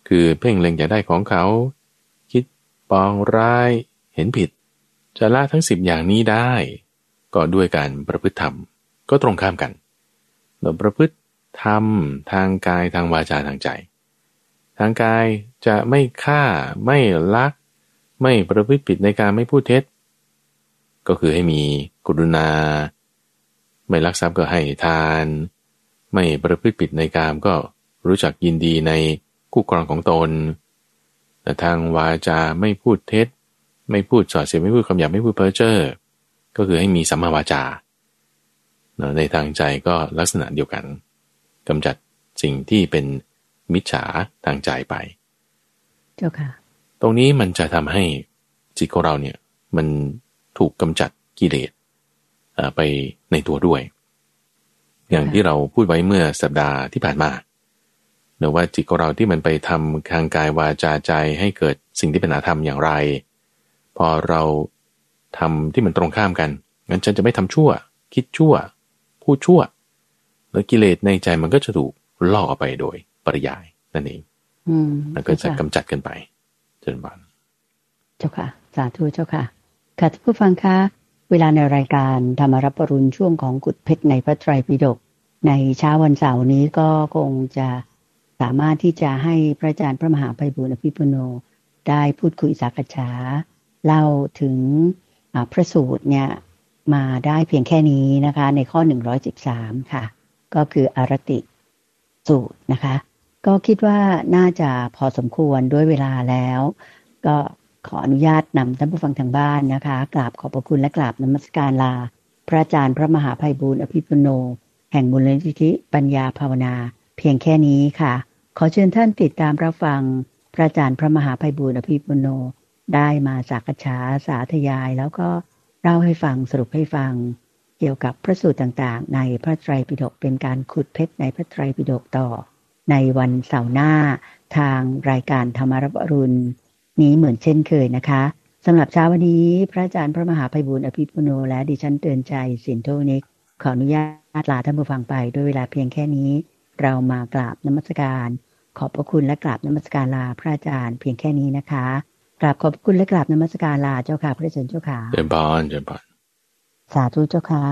คือเพ่งเล็งอยากได้ของเขา คิดปองร้ายเห็นผิด จะละทั้งสิบอย่างนี้ได้ ก็ด้วยการประพฤติธรรมก็ตรงข้ามกันเราประพฤติธรรมทางกายทางวาจาทางใจ ทางกายจะไม่ฆ่าไม่ลัก ไม่ประพฤติผิดในการไม่พูดเท็จ ก็คือให้มีกรุณา ไม่ลักทรัพย์ก็ให้ทาน ไม่ประพฤติผิดในกามก็รู้จักยินดีในคู่ครองของตนแต่ทางวาจาไม่พูดเท็จ ไม่พูดส่อเสียไม่พูดคำหยาบไม่พูดเพ้อเจ้อก็คือให้มีสัมมาวาจาในทางใจก็ลักษณะเดียวกันกำจัดสิ่งที่เป็นมิจฉาทางใจไป เจ้าค่ะ ตรงนี้มันจะทำให้จิตของเราเนี่ยมันถูกกำจัดกิเลสไปในตัวด้วย อย่างที่เราพูดไว้เมื่อสัปดาห์ที่ผ่านมาหรือว่าจิตของเราที่มันไปทำทางกายวาจาใจให้เกิดสิ่งที่เป็นอาธรรมอย่างไร พอเราทำที่มันตรงข้ามกัน งั้นฉันจะไม่ทำชั่ว คิดชั่ว พูดชั่ว แล้วกิเลสในใจมันก็จะถูกล่อออกไปโดยปริยายนั่นเองแล้วก็จะกำจัดกันไปจนวันเจ้าค่ะ สาธุเจ้าค่ะ ค่ะท่านผู้ฟังคะเวลาในรายการธรรมรับปรุณช่วงของกุดเพชรในพระไตรปิฎกในเช้าวันเสาร์นี้ก็คงจะสามารถที่จะให้พระอาจารย์พระมหาไพบุญอภิปุโน ได้พูดคุยสักษา เล่าถึงพระสูตรเนี่ยมาได้เพียงแค่นี้นะคะ ในข้อ 113 ค่ะ ก็คืออารติสูตรนะคะ ก็คิดว่าน่าจะพอสมควรด้วยเวลาแล้ว ก็ขออนุญาตนำท่านผู้ฟังทางบ้านนะคะกราบขอบพระคุณและกราบนมัสการลา พระอาจารย์พระมหาภัยบูรณ์อภิปุโน แห่งมูลนิธิปัญญาภาวนา เพียงแค่นี้ค่ะ ขอเชิญท่านติดตามรับฟัง พระอาจารย์พระมหาภัยบูรณ์อภิปุโน ได้มาจากกฉาสาธยายแล้วก็เล่าให้ฟังสรุปให้ฟัง เกี่ยวกับพระสูตรต่างๆ ในพระไตรปิฎกเป็นการขุดเพชรในพระไตรปิฎกต่อ ในวันเสาร์หน้าทางรายการธรรมรับรุณนี้เหมือนเช่นเคยนะคะสำหรับเช้าวันนี้ พระอาจารย์พระมหาภัยบุญอภิปุโนและดิฉันเตือนใจสินโทนิกขออนุญาตลาท่านผู้ฟังไปด้วยเวลาเพียงแค่นี้ เรามากราบนมัสการ ขอบพระคุณและกราบนมัสการลาพระอาจารย์เพียงแค่นี้นะคะ กราบขอบคุณและกราบนมัสการลาเจ้าค่ะพระเจ้าเจ้าค่ะเจริญพรเจริญพรสาธุเจ้าค่ะ